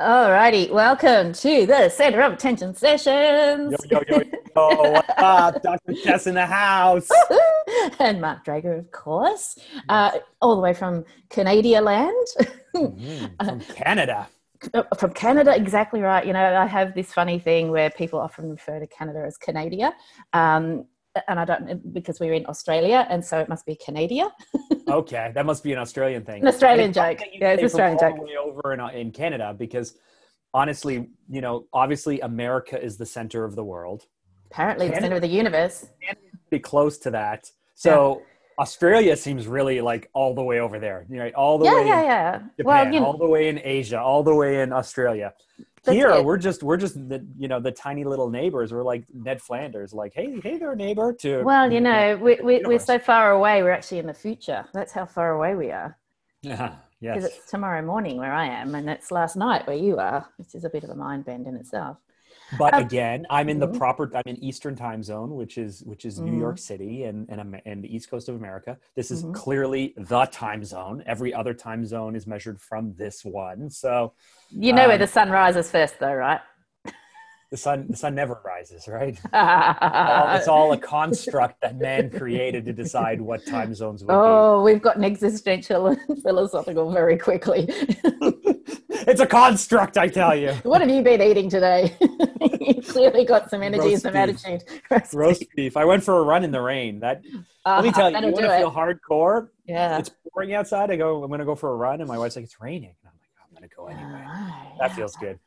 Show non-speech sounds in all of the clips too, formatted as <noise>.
Alrighty, welcome to the Center of Attention Sessions. Yo, yo, yo, yo. What's <laughs> up? Dr. Jess in the house. and Mark Drager, of course, uh, all the way from Canada land. Mhm, <laughs> From Canada. Uh, from Canada, exactly right. You know, I have this funny thing where people often refer to Canada as Canada. Um, and I don't, because we're in Australia, and so it must be Canada. <laughs> Okay, that must be an Australian thing. An Australian And it's funny joke. Yeah, it's Australian joke. way over in, uh, in Canada because honestly, you know, obviously America is the center of the world. Apparently, the center of the universe. Be close to that. So Australia seems really like all the way over there, right? All the Yeah, way yeah, yeah. Japan, Well, you know, all the way in Asia, all the way in Australia. That's Here it. we're just we're just the you know the tiny little neighbors. We're like Ned Flanders, like hey hey there neighbor. To well, you know, we, we, we're so far away. We're actually in the future. That's how far away we are. <laughs> yeah because yes it's tomorrow morning where I am, and it's last night where you are, which is a bit of a mind bend in itself. But Um, again, I'm in the mhm. proper. I'm in Eastern time zone, which is which is New Mhm. York City and and, and the East Coast of America. This is Mhm. clearly the time zone. Every other time zone is measured from this one. So You know where Um, the sun rises first, though, right? the sun the sun never rises, right? <laughs> All- it's all a construct that man <laughs> created to decide what time zones would oh, we've got an existential and <laughs> philosophical very quickly. Be. It's a construct, I tell you. <laughs> what have you been eating today? <laughs> you clearly got some energy and some beef. attitude. <laughs> Roast Roast beef. beef. I went for a run in the rain. That let me Uh-huh, tell you, that'll you want do to it. feel hardcore. Yeah. It's pouring outside. I go, I'm going to go for a run, and my wife's like, it's raining. And I'm like, I'm going to go anyway. Ah, That yeah. feels good.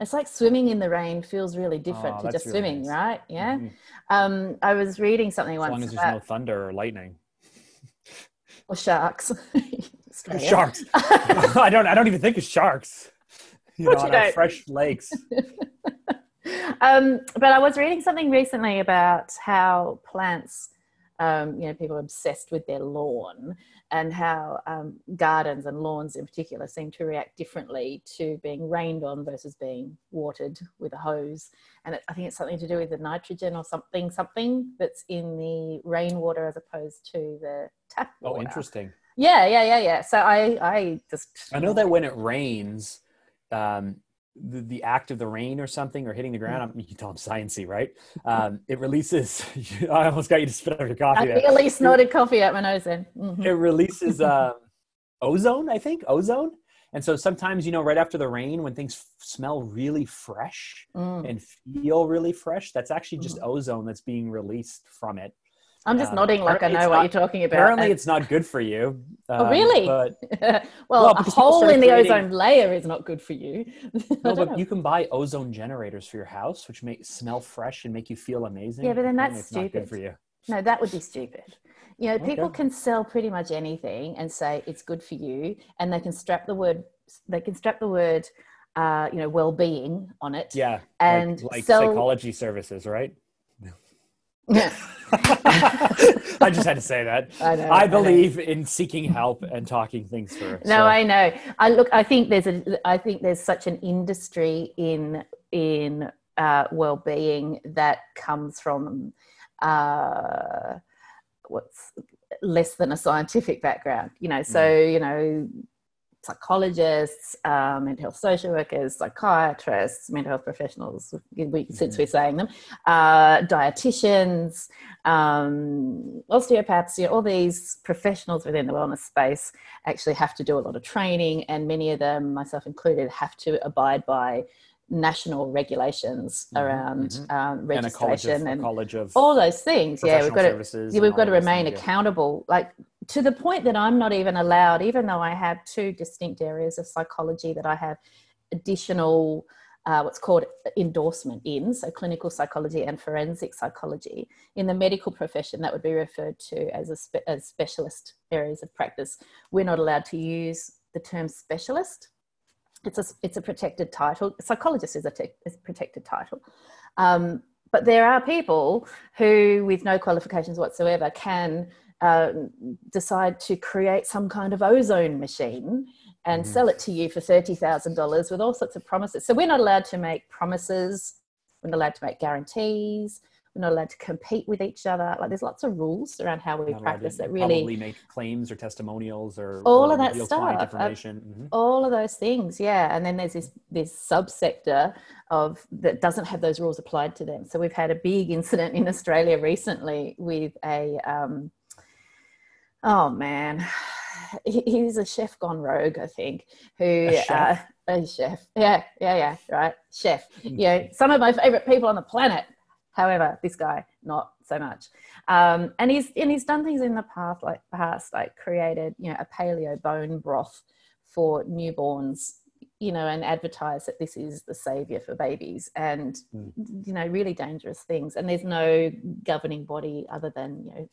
It's like swimming in the rain feels really different Oh, to just really swimming, nice. right? Yeah. Mhm. Um, I was reading something As once long as there's about no thunder or lightning. or sharks. Australia. Sharks. <laughs> <laughs> I don't. I don't even think of sharks. You know, you on our fresh lakes. <laughs> um, but I was reading something recently about how plants, um, you know, people are obsessed with their lawn and how um, gardens and lawns in particular seem to react differently to being rained on versus being watered with a hose. And it, I think it's something to do with the nitrogen or something, something that's in the rainwater as opposed to the tap water. Oh, interesting. Yeah, yeah, yeah, yeah. So I, I just. I know that when it rains, um, the, the act of the rain or something or hitting the ground, I'm, you can tell I'm sciencey, right? Um, it releases. <laughs> I almost got you to spit out your coffee. I there. nearly snorted coffee out my nose then. Mhm. it releases um, ozone i think ozone and so sometimes you know right after the rain when things f- smell really fresh Mm. and feel really fresh that's actually just ozone that's being released from it I'm just Um, nodding like I know what not- you're talking about. apparently And- it's not good for you <laughs> Oh, um, really? but <laughs> well, Well, a hole in the creating- ozone layer is not good for you. <laughs> No but know. you can buy ozone generators for your house which make smell fresh and make you feel amazing Yeah, but then that's not good stupid. for you No, that would be stupid. You know, people Okay. can sell pretty much anything and say it's good for you, and they can strap the word they can strap the word uh, you know well-being on it. yeah And like, like sell- psychology services right. <laughs> I just had to say that. <laughs> I know, I I believe in seeking help and talking things through. No, So, I know. I look. I think there's a. I think there's such an industry in in uh, well-being that comes from uh, what's less than a scientific background. You know, so Mm. you know, psychologists, um, mental health social workers, psychiatrists, mental health professionals. We, Since Mm-hmm. we're saying them, uh, dietitians, um, osteopaths, you know, all these professionals within the wellness space actually have to do a lot of training, and many of them, myself included, have to abide by national regulations Mhm, around mhm. um, and registration of, and of all those things. Yeah, we've got to yeah, we've got to remain things, yeah. accountable, like to the point that I'm not even allowed, even though I have two distinct areas of psychology that I have additional. Uh, what's called endorsement in, so clinical psychology and forensic psychology. In the medical profession, that would be referred to as a spe- as specialist areas of practice. We're not allowed to use the term specialist. It's a it's a protected title. Psychologist is a, te- is a protected title, um, but there are people who, with no qualifications whatsoever, can uh, decide to create some kind of ozone machine and Mhm. sell it to you for $30,000 with all sorts of promises. So we're not allowed to make promises, we're not allowed to make guarantees, we're not allowed to compete with each other. Like there's lots of rules around how we Not practice that really probably make claims or testimonials or All or of that stuff. Uh. Mhm. all of those things yeah and then there's this this subsector of that doesn't have those rules applied to them so we've had a big incident in australia recently with a um oh man. He's a chef gone rogue i think who A chef? uh a chef. Yeah yeah yeah right. Chef. Yeah some of my favorite people on the planet. However this guy not so much. Um, and he's and he's done things in the past like past like created you know a paleo bone broth for newborns you know and advertised that this is the savior for babies and Mm. you know really dangerous things. And there's no governing body other than you know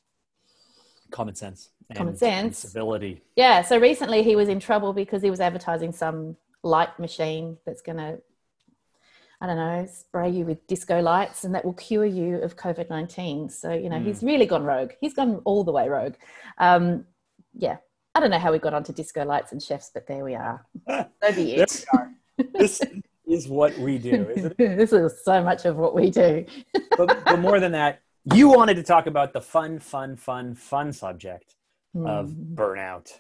Common sense. Common sense. Civility. yeah so recently he was in trouble because he was advertising some light machine that's going to I don't know, spray you with disco lights and that will cure you of COVID 19. So, you know, he's really gone rogue. He's gone all the way rogue. Um, yeah. I don't know how we got onto disco lights and chefs, but there we are. <laughs> So be There it. we are. This is what we do, isn't it? <laughs> this is so much of what we do. But, but more than that, you wanted to talk about the fun, fun, fun, fun subject of Mm. burnout.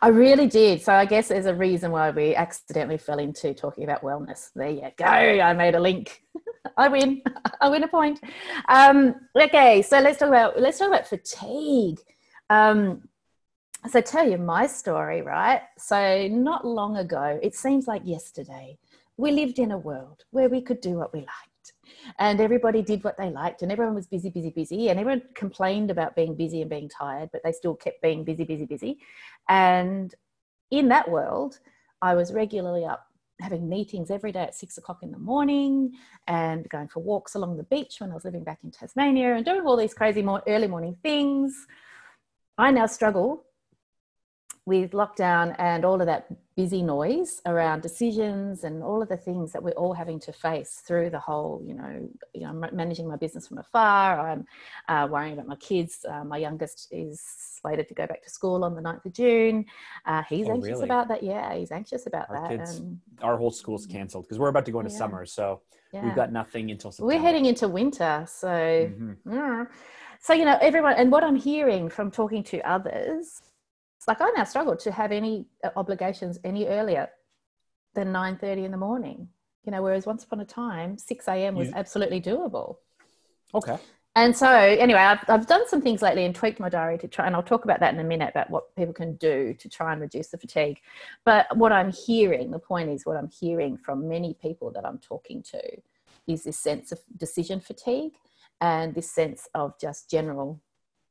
I really did. So I guess there's a reason why we accidentally fell into talking about wellness. There you go. I made a link. <laughs> I win. <laughs> I win a point. Um, okay, so let's talk about let's talk about fatigue. Um, so tell you my story, right? So not long ago, it seems like yesterday, we lived in a world where we could do what we liked. And everybody did what they liked, and everyone was busy, busy, busy. And everyone complained about being busy and being tired, but they still kept being busy, busy, busy. And in that world, I was regularly up having meetings every day at six o'clock in the morning and going for walks along the beach when I was living back in Tasmania and doing all these crazy more early morning things. I now struggle with lockdown and all of that busy noise around decisions and all of the things that we're all having to face through the whole, you know, you know, I'm managing my business from afar. I'm uh, worrying about my kids. Uh, my youngest is slated to go back to school on the 9th of June. Uh, he's Oh, anxious really? about that. Yeah, he's anxious about Our that. kids- And Our whole school's canceled because we're about to go into Yeah. summer. So yeah. we've got nothing until September. we're heading into winter. So Mhm. Mm. So, you know, everyone, and what I'm hearing from talking to others, it's like I now struggle to have any uh, obligations any earlier than 9.30 in the morning, you know, whereas once upon a time, 6 a.m. was You- absolutely doable. Okay. And so, anyway, I've, I've done some things lately and tweaked my diary to try, and I'll talk about that in a minute about what people can do to try and reduce the fatigue. But what I'm hearing, the point is, what I'm hearing from many people that I'm talking to is this sense of decision fatigue and this sense of just general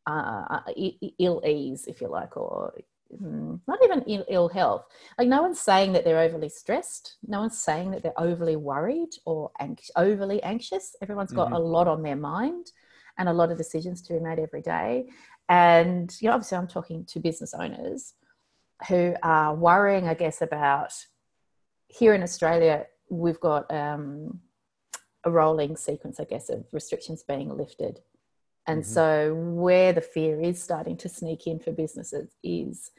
uh, i- ill ease, if you like, or mm, not even ill, ill health. Like, no one's saying that they're overly stressed, no one's saying that they're overly worried or anx- overly anxious. Everyone's got Mhm. a lot on their mind and a lot of decisions to be made every day. And you know, obviously, I'm talking to business owners who are worrying, I guess, about here in Australia, we've got um, a rolling sequence, I guess, of restrictions being lifted. And Mhm. so, where the fear is starting to sneak in for businesses is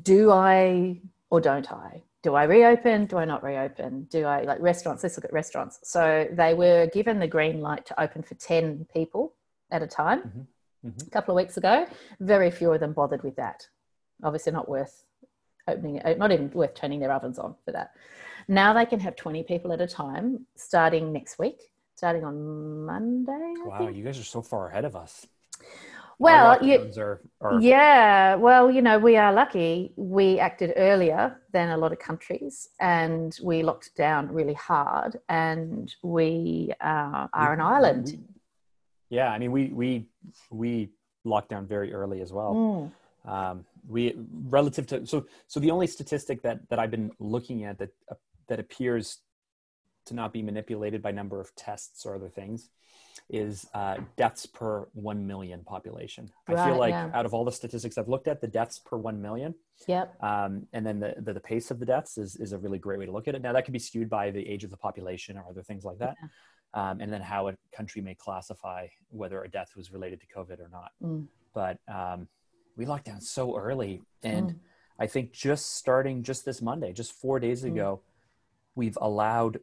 do I or don't I? Do I reopen? Do I not reopen? Do I like restaurants? Let's look at restaurants. So they were given the green light to open for 10 people at a time Mhm. Mhm. a couple of weeks ago. Very few of them bothered with that. Obviously, not worth opening, uh, not even worth turning their ovens on for that. Now they can have 20 people at a time starting next week, starting on Monday. I Wow, think. you guys are so far ahead of us. Well, you, are, are yeah, well, you know, we are lucky. We acted earlier than a lot of countries and we locked down really hard and we uh, are an island. we- yeah, I mean, we we we locked down very early as well. Mm, Um, we relative to so so the only statistic that that I've been looking at that uh, that appears to not be manipulated by number of tests or other things is uh, deaths per one million population. I feel like yeah. out of all the statistics I've looked at, the deaths per one million yep. um, and then the, the the pace of the deaths is is a really great way to look at it. Now that can be skewed by the age of the population or other things like that, um, and then how a country may classify whether a death was related to COVID or not. Mm. But um, we locked down so early, and Mm. I think just starting just this Monday, just four days Mm. ago, we've allowed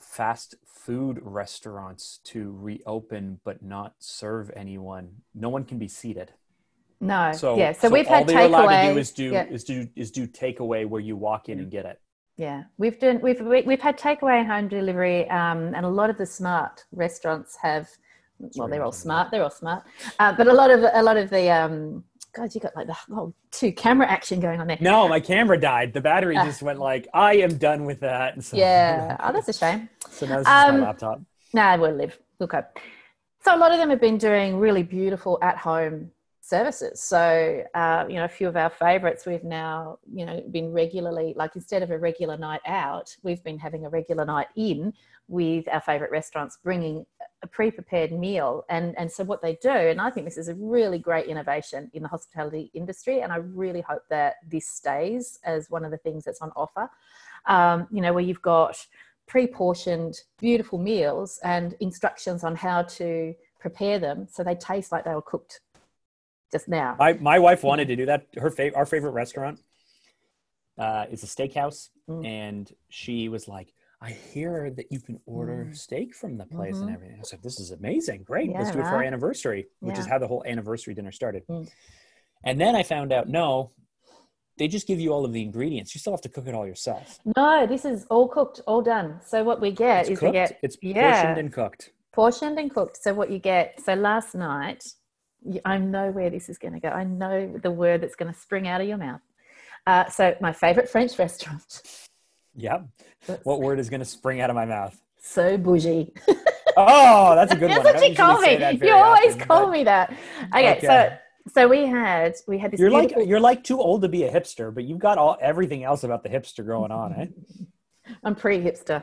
fast food restaurants to reopen but not serve anyone. No one can be seated. No. So yeah. So, so we've all had they're allowed to takeaway. do is do yeah. is do is do takeaway where you walk in and get it. Yeah, we've done we've we- we've had takeaway home delivery, um, and a lot of the smart restaurants have. Well, they're all smart. They're all smart, uh, but a lot of a lot of the um, God, you got like the whole two camera action going on there. No, my camera died. The battery Ah. just went like, I am done with that. And <laughs> so, Yeah, oh, that's a shame. so now this is Um, my laptop. No, we'll live. We'll cope. So a lot of them have been doing really beautiful at-home services. So uh, you know, a few of our favourites we've now you know been regularly like instead of a regular night out, we've been having a regular night in with our favourite restaurants, bringing a pre-prepared meal. And and so what they do, and I think this is a really great innovation in the hospitality industry, and I really hope that this stays as one of the things that's on offer. Um, you know, where you've got pre-portioned beautiful meals and instructions on how to prepare them so they taste like they were cooked just now. My my wife wanted to do that. Her favorite, our favorite restaurant, uh, is a steakhouse, Mm. and she was like, "I hear that you can order Mm. steak from the place and Mhm. everything." I like, "This is amazing! Great, let's Yeah, do it for our anniversary," which is how the whole anniversary dinner started. Mm. And then I found out, no, they just give you all of the ingredients. You still have to cook it all yourself. No, this is all cooked, all done. So what we get It's is cooked. we get it's yeah. portioned and cooked. portioned and cooked. So what you get, so last night, I know where this is going to go. I know the word that's going to spring out of your mouth. Uh, so my favorite French restaurant. Yep. That's What word is going to spring out of my mouth? so bougie. <laughs> Oh, that's a good one. That's what you call me. You always often, call but me that. Okay, Okay. so so we had we had this You're like beautiful- you're like too old to be a hipster, but you've got all everything else about the hipster going on, eh? <laughs> I'm pretty hipster.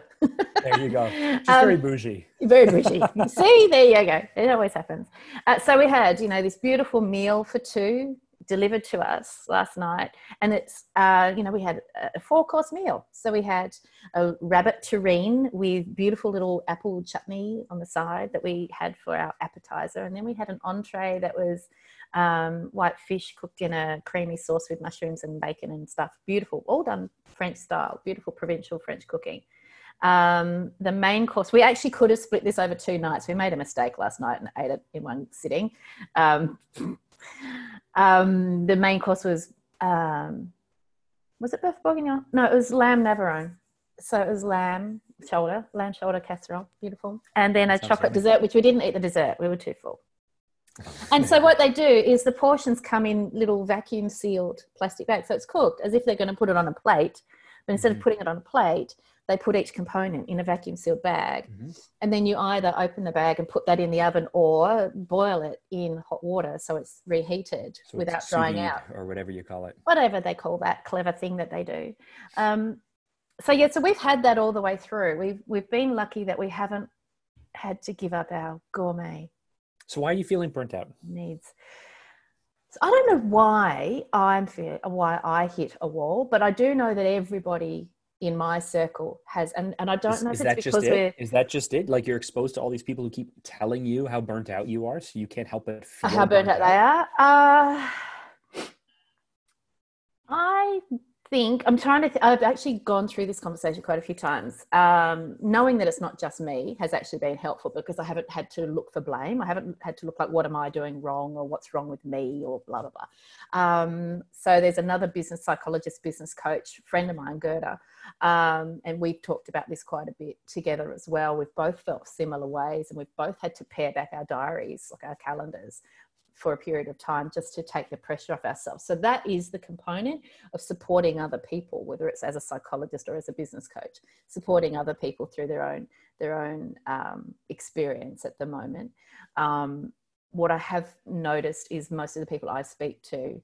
There you go. Just Um, very bougie. Very bougie. <laughs> See, there you go. It always happens. Uh, so we had, you know, this beautiful meal for two delivered to us last night, and it's, uh, you know, we had a four-course meal. So we had a rabbit terrine with beautiful little apple chutney on the side that we had for our appetizer, and then we had an entree that was um, white fish cooked in a creamy sauce with mushrooms and bacon and stuff. Beautiful, all done French style. Beautiful provincial French cooking um, the main course we actually could have split this over two nights we made a mistake last night and ate it in one sitting um, um, the main course was um, was it beef bourguignon no it was lamb navarone so it was lamb shoulder lamb shoulder casserole beautiful and then a sounds chocolate yummy. dessert which we didn't eat the dessert we were too full and so what they do is the portions come in little vacuum sealed plastic bags. So it's cooked as if they're going to put it on a plate, but instead Mhm. of putting it on a plate, they put each component in a vacuum sealed bag. Mhm. And then you either open the bag and put that in the oven or boil it in hot water so it's reheated So without it's drying out. or whatever you call it. Whatever they call that clever thing that they do. Um, so yeah, so we've had that all the way through. We've we've been lucky that we haven't had to give up our gourmet So why are you feeling burnt out? needs. So I don't know why I'm why I hit a wall, but I do know that everybody in my circle has, and, and I don't Is, know is if it's that just because we're it? Is that just it? Like you're exposed to all these people who keep telling you how burnt out you are, so you can't help but feel how burnt out they are. Uh, I think I'm trying to. Th- I've actually gone through this conversation quite a few times. Um, knowing that it's not just me has actually been helpful because I haven't had to look for blame. I haven't had to look like what am I doing wrong or what's wrong with me or blah blah blah. Um, so there's another business psychologist, business coach, friend of mine, Gerda, um, and we've talked about this quite a bit together as well. We've both felt similar ways, and we've both had to pare back our diaries, like our calendars, for a period of time just to take the pressure off ourselves. So that is the component of supporting other people, whether it's as a psychologist or as a business coach, supporting other people through their own their own um, experience at the moment. Um, what I have noticed is most of the people I speak to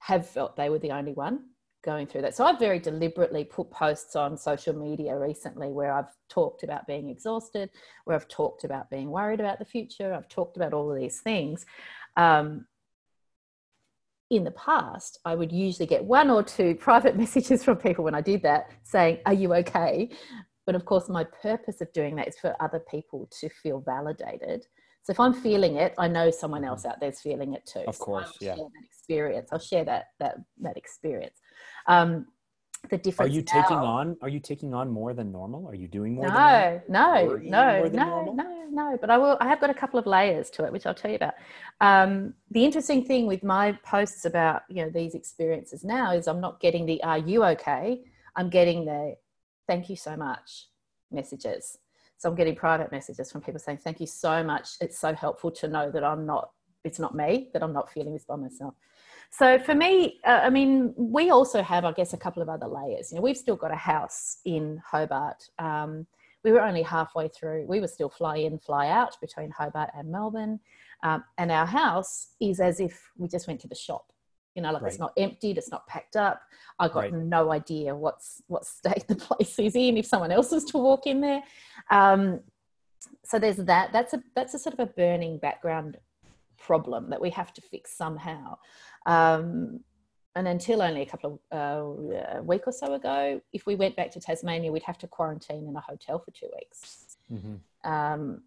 have felt they were the only one going through that. So I've very deliberately put posts on social media recently where I've talked about being exhausted, where I've talked about being worried about the future, I've talked about all of these things. Um, in the past, I would usually get one or two <laughs> private messages from people when I did that saying, Are you okay? But of course, my purpose of doing that is for other people to feel validated. So if I'm feeling it, I know someone else out there's feeling it too. Of So course, I'll yeah. Share that experience. I'll share that that that experience. Um, the difference. Are you now. taking on? Are you taking on more than normal? Are you doing more? No, than no, no, no, normal? no, no. But I will. I have got a couple of layers to it, which I'll tell you about. Um, the interesting thing with my posts about you know these experiences now is I'm not getting the "Are you okay?" I'm getting the "Thank you so much" messages. So I'm getting private messages from people saying, "Thank you so much. It's so helpful to know that I'm not. It's not me. That I'm not feeling this by myself." So for me, uh, I mean, we also have, I guess, a couple of other layers. You know, we've still got a house in Hobart. Um, we were only halfway through. We were still fly in, fly out between Hobart and Melbourne, um, and our house is as if we just went to the shop. You know, like Right. it's not emptied, it's not packed up. I've got Right. no idea what's what state <laughs> the place is in if someone else was to walk in there. Um, so there's that. That's a that's a sort of a burning background problem that we have to fix somehow. Um, and until only a couple of uh, a week or so ago, if we went back to Tasmania, we'd have to quarantine in a hotel for two weeks. Mhm. Um,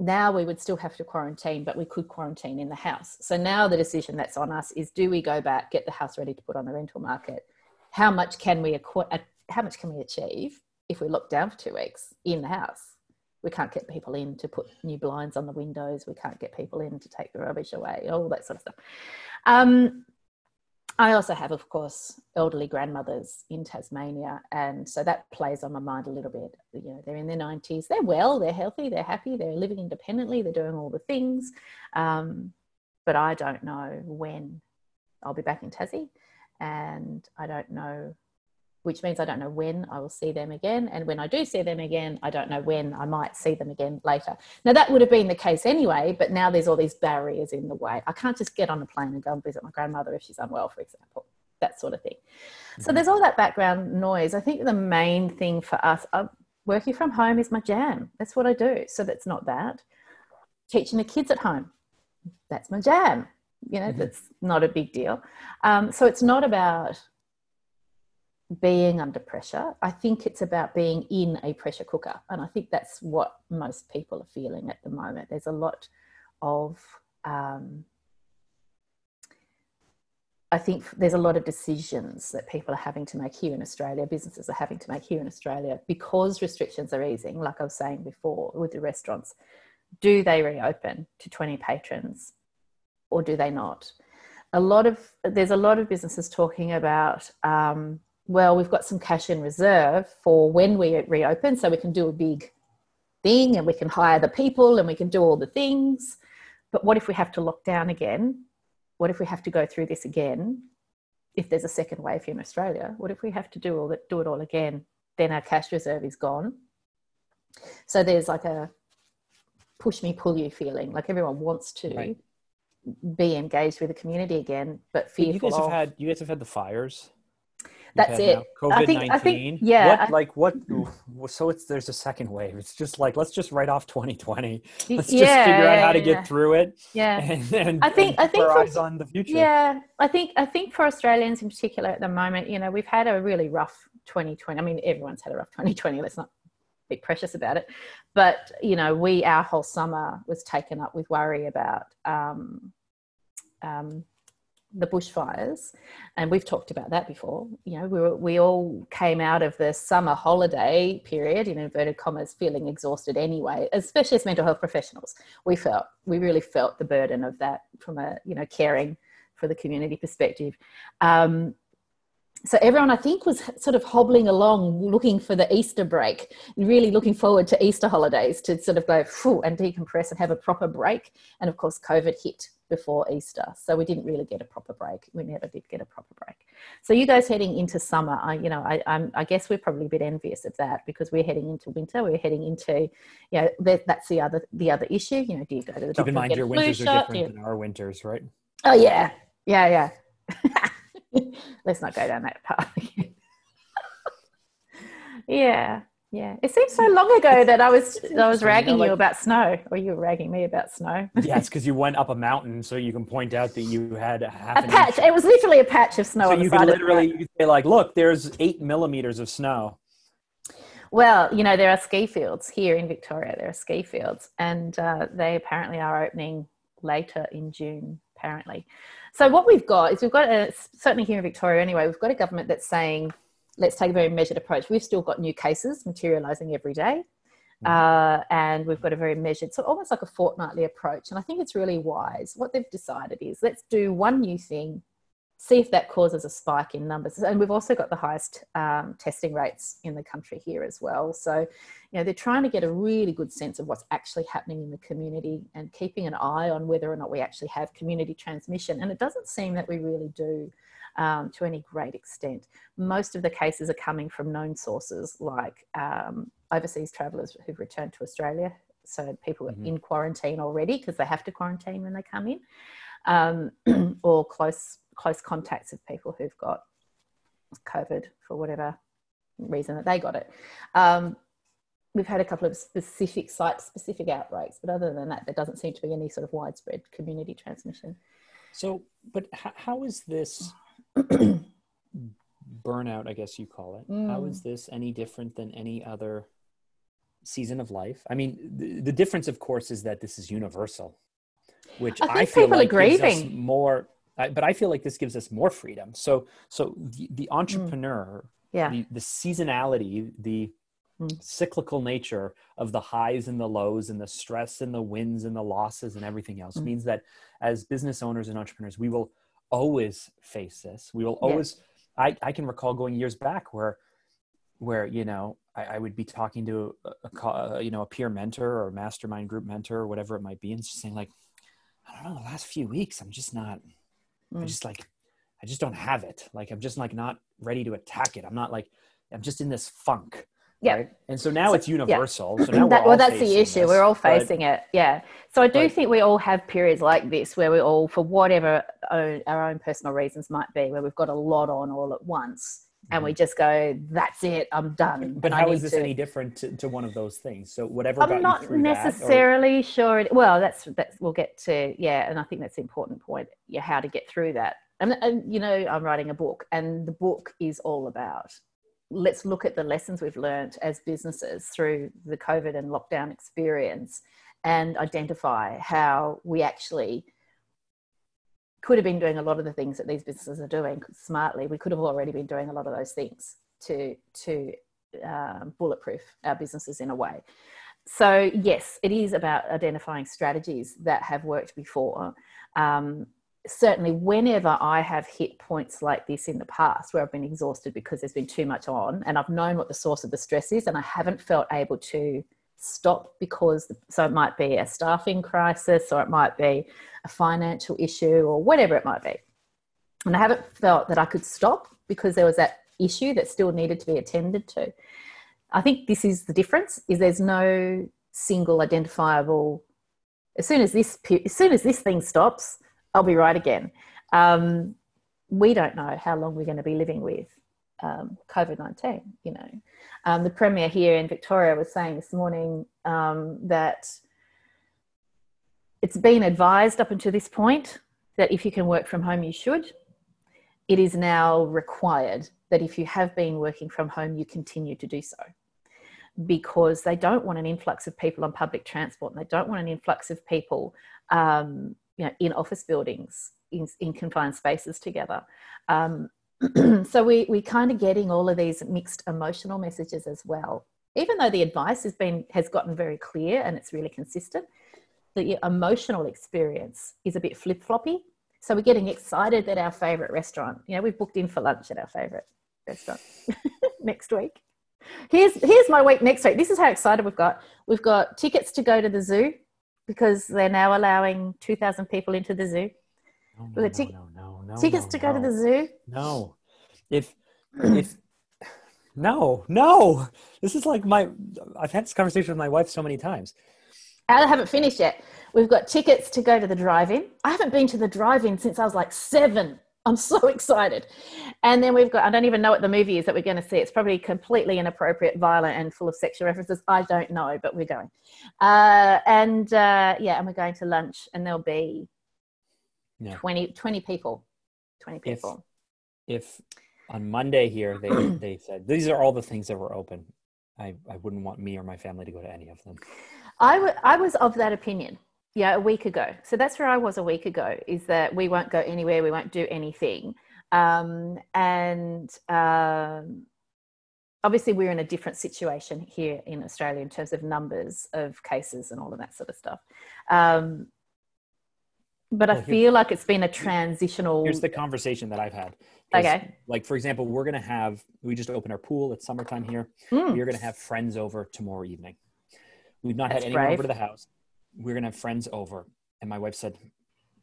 now we would still have to quarantine, but we could quarantine in the house. So now the decision that's on us is: do we go back, get the house ready to put on the rental market? How much can we uh, how much can we achieve if we lock down for two weeks in the house? We can't get people in to put new blinds on the windows. We can't get people in to take the rubbish away. All that sort of stuff. Um, I also have, of course, elderly grandmothers in Tasmania, and so that plays on my mind a little bit. You know, they're in their nineties, they're well, they're healthy, they're happy, they're living independently, they're doing all the things, um, but I don't know when I'll be back in Tassie, and I don't know, which means I don't know when I will see them again, and when I do see them again, I don't know when I might see them again later. Now that would have been the case anyway, but now there's all these barriers in the way. I can't just get on a plane and go and visit my grandmother if she's unwell, for example, that sort of thing. So there's all that background noise. I think the main thing for us, uh, working from home is my jam. That's what I do. So that's not that. Teaching the kids at home, that's my jam. You know, Mhm. that's not a big deal. Um, so it's not about being under pressure. I think it's about being in a pressure cooker. And I think that's what most people are feeling at the moment. There's a lot of, um, I think there's a lot of decisions that people are having to make here in Australia, businesses are having to make here in Australia because restrictions are easing, like I was saying before with the restaurants. Do they reopen to 20 patrons or do they not? A lot of there's a lot of businesses talking about um, well, we've got some cash in reserve for when we reopen, so we can do a big thing and we can hire the people and we can do all the things. But what if we have to lock down again? What if we have to go through this again? If there's a second wave here in Australia, what if we have to do all that, do it all again? Then our cash reserve is gone. So there's like a push me, pull you feeling. Like everyone wants to Right. be engaged with the community again, but fearful you guys have of- had you guys have had the fires. You've That's had it. now I COVID think- I think- nineteen. yeah, What I- like what? So it's there's a second wave. It's just like let's just write off 2020. Let's just Yeah, figure out how to yeah. get through it. Yeah. <laughs> And, and I think- and I think for- eyes on the future. Yeah, I think I think for Australians in particular at the moment, you know, we've had a really rough 2020. I mean, everyone's had a rough 2020. Let's not be precious about it. But you know, we our whole summer was taken up with worry about um, um, the bushfires, and we've talked about that before. You know, we were, we all came out of the summer holiday period in inverted commas feeling exhausted anyway, especially as mental health professionals. We felt we really felt the burden of that from a you know caring for the community perspective. Um, so everyone, I think, was sort of hobbling along, looking for the Easter break, really looking forward to Easter holidays to sort of go Phew, and decompress and have a proper break. And of course, COVID hit before Easter, so we didn't really get a proper break. We never did get a proper break. So you guys heading into summer, I, you know, I, I'm, I guess we're probably a bit envious of that because we're heading into winter. We're heading into, you know, that, that's the other the other issue. You know, do you go to the Keep doctor in mind your winters are shot? Do you- different than our winters, right? Oh yeah, yeah, yeah. <laughs> <laughs> Let's not go down that path again. <laughs> yeah, yeah. It seems so long ago that I was I was ragging you about snow, or you were ragging me about snow. <laughs> Yeah, it's because you went up a mountain, so you can point out that you had a half a patch. inch. It was literally a patch of snow So you could literally you could say like, look, there's eight millimeters of snow. Well, you know, there are ski fields here in Victoria. There are ski fields, and uh, they apparently are opening later in June. Apparently, so what we've got is we've got a, certainly here in Victoria anyway. We've got a government that's saying let's take a very measured approach. We've still got new cases materializing every day. Mm. Uh, and we've got a very measured, so almost like a fortnightly approach. And I think it's really wise. What they've decided is let's do one new thing, see if that causes a spike in numbers. And we've also got the highest um, testing rates in the country here as well. So, you know, they're trying to get a really good sense of what's actually happening in the community and keeping an eye on whether or not we actually have community transmission. And it doesn't seem that we really do um, to any great extent. Most of the cases are coming from known sources like um, overseas travellers who've returned to Australia. So people mm-hmm. in quarantine already because they have to quarantine when they come in, um, <clears throat> or close close contacts of people who've got COVID for whatever reason that they got it. Um, we've had a couple of specific site specific outbreaks, but other than that, there doesn't seem to be any sort of widespread community transmission. So, but how is this <clears throat> burnout, I guess you call it. Mm. How is this any different than any other season of life? I mean, the, the difference, of course, is that this is universal, which I, I feel people like are grieving. more. I, but I feel like this gives us more freedom. So, so the, the mm. entrepreneur, mm. yeah, the, the seasonality, the mm. cyclical nature of the highs and the lows and the stress and the wins and the losses and everything else mm. means that as business owners and entrepreneurs, we will always face this. We will always. I I can recall going years back where where you know I, I would be talking to a, a, you know a peer mentor or mastermind group mentor or whatever it might be, and just saying like, I don't know, the last few weeks I'm just not. Mm. I just like I just don't have it. Like I'm just like not ready to attack it. I'm not like I'm just in this funk. Yeah. Right? And so now so, it's universal. Yeah. So now <clears throat> that, well, that's the issue. This, we're all facing but, it. Yeah. So I do but, think we all have periods like this where we all, for whatever own, our own personal reasons might be, where we've got a lot on all at once. And we mm-hmm. just go, that's it, I'm done. But how is this to... any different to, to, one of those things? So whatever. I'm not necessarily that, or... sure. It, well, that's that's we'll get to yeah, and I think that's an important point. Yeah, how to get through that. And, and you know, I'm writing a book, and the book is all about let's look at the lessons we've learned as businesses through the COVID and lockdown experience and identify how we actually could have been doing a lot of the things that these businesses are doing smartly. We could have already been doing a lot of those things to to um, bulletproof our businesses in a way. So yes, it is about identifying strategies that have worked before. Um, certainly whenever I have hit points like this in the past where I've been exhausted because there's been too much on and I've known what the source of the stress is and I haven't felt able to stop because so it might be a staffing crisis or it might be a financial issue or whatever it might be. And I haven't felt that I could stop because there was that issue that still needed to be attended to. I think this is the difference is there's no single identifiable as soon as this as soon as this thing stops I'll be right again. Um, we don't know how long we're going to be living with um, COVID 19. You know, um, the Premier here in Victoria was saying this morning um, that it's been advised up until this point that if you can work from home, you should. It is now required that if you have been working from home, you continue to do so because they don't want an influx of people on public transport and they don't want an influx of people um, you know, in office buildings, in, in confined spaces together. Um, <clears throat> so we we kind of getting all of these mixed emotional messages as well. Even though the advice has been has gotten very clear and it's really consistent, the emotional experience is a bit flip floppy. So we're getting excited at our favorite restaurant. You know, we've booked in for lunch at our favorite restaurant <laughs> next week. Here's here's my week next week. This is how excited we've got. We've got tickets to go to the zoo because they're now allowing 2,000 people into the zoo. Oh, no, no, t- no, no, no, tickets no, to go to the zoo. No, if if no, no, this is like my. I've had this conversation with my wife so many times. I haven't finished yet. We've got tickets to go to the drive-in. I haven't been to the drive-in since I was like seven. I'm so <laughs> excited. And then we've got, I don't even know what the movie is that we're going to see. It's probably completely inappropriate, violent, and full of sexual references. I don't know, but we're going. Uh, and uh, yeah, and we're going to lunch, and there'll be yeah. 20, 20 people. 20 people. If, if on Monday here they, <clears throat> they said, these are all the things that were open, I, I wouldn't want me or my family to go to any of them. I, w- I was of that opinion yeah a week ago so that's where i was a week ago is that we won't go anywhere we won't do anything um, and um, obviously we're in a different situation here in Australia in terms of numbers of cases and all of that sort of stuff. Um, but well, I feel like it's been a transitional. Here's the conversation that I've had. Okay. Like for example, we're gonna have we just opened our pool. It's summertime here. Mm. We're gonna have friends over tomorrow evening. We've not That's had anyone brave. over to the house. We're gonna have friends over, and my wife said,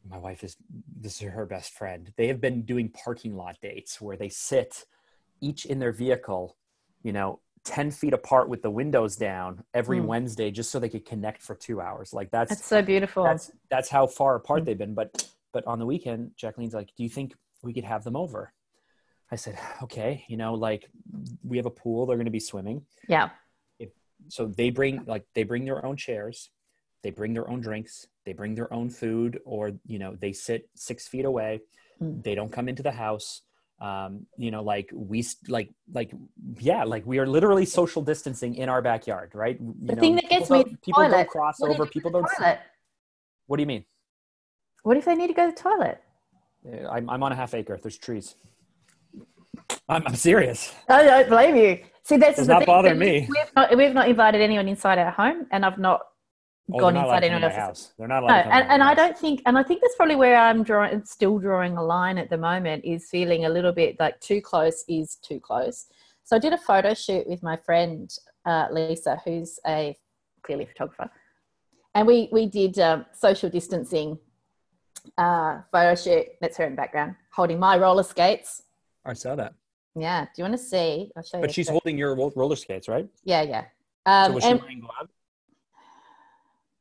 "My wife is this is her best friend." They have been doing parking lot dates where they sit each in their vehicle, you know, 10 feet apart with the windows down every mm. Wednesday just so they could connect for two hours. Like that's, that's so beautiful. That's, that's how far apart mm. they've been. But, but on the weekend, Jacqueline's like, do you think we could have them over? I said, okay, you know, like we have a pool, they're going to be swimming. Yeah. If, so they bring like, they bring their own chairs, they bring their own drinks, they bring their own food, or, you know, they sit six feet away. Mm. They don't come into the house um you know like we like like yeah like we are literally social distancing in our backyard right? You the know, thing that gets me people toilet. don't cross what over people don't toilet? what do you mean? What if they need to go to the toilet? I'm, I'm on a half acre. There's trees. I'm, I'm serious. I don't blame you. See that's does not bother me. we've not, we've not invited anyone inside our home and i've not gone inside anyone else's house. They're not allowed. No, and, and I don't think, and I think that's probably where I'm drawing, still drawing a line at the moment. Is feeling a little bit like too close is too close. So I did a photo shoot with my friend uh, Lisa, who's a clearly a photographer, and we we did um, social distancing uh, photo shoot. That's her in the background, holding my roller skates. I saw that. Yeah. Do you want to see? I'll show you. But she's holding your roller skates, right? Yeah, yeah. Um, so was she and, wearing gloves?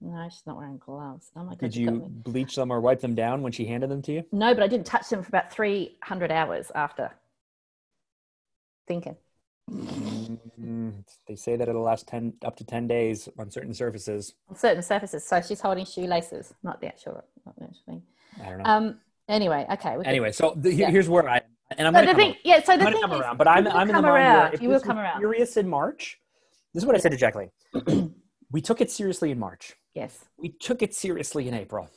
No, she's not wearing gloves. Oh my god! Did you bleach them or wipe them down when she handed them to you? No, but I didn't touch them for about three hundred hours after. Thinking. Mm, they say that it'll last ten up to ten days on certain surfaces. On certain surfaces. So she's holding shoelaces, not the actual, not the actual thing. I don't know. Um. Anyway, okay. Anyway, so the, yeah. here's where I and I'm so gonna the thing, yeah. So the thing come is, around, but I'm I'm in the mind around. Where you will come around. Furious in March. This is what I said to Jacqueline. <clears throat> we took it seriously in March. Yes. We took it seriously in April.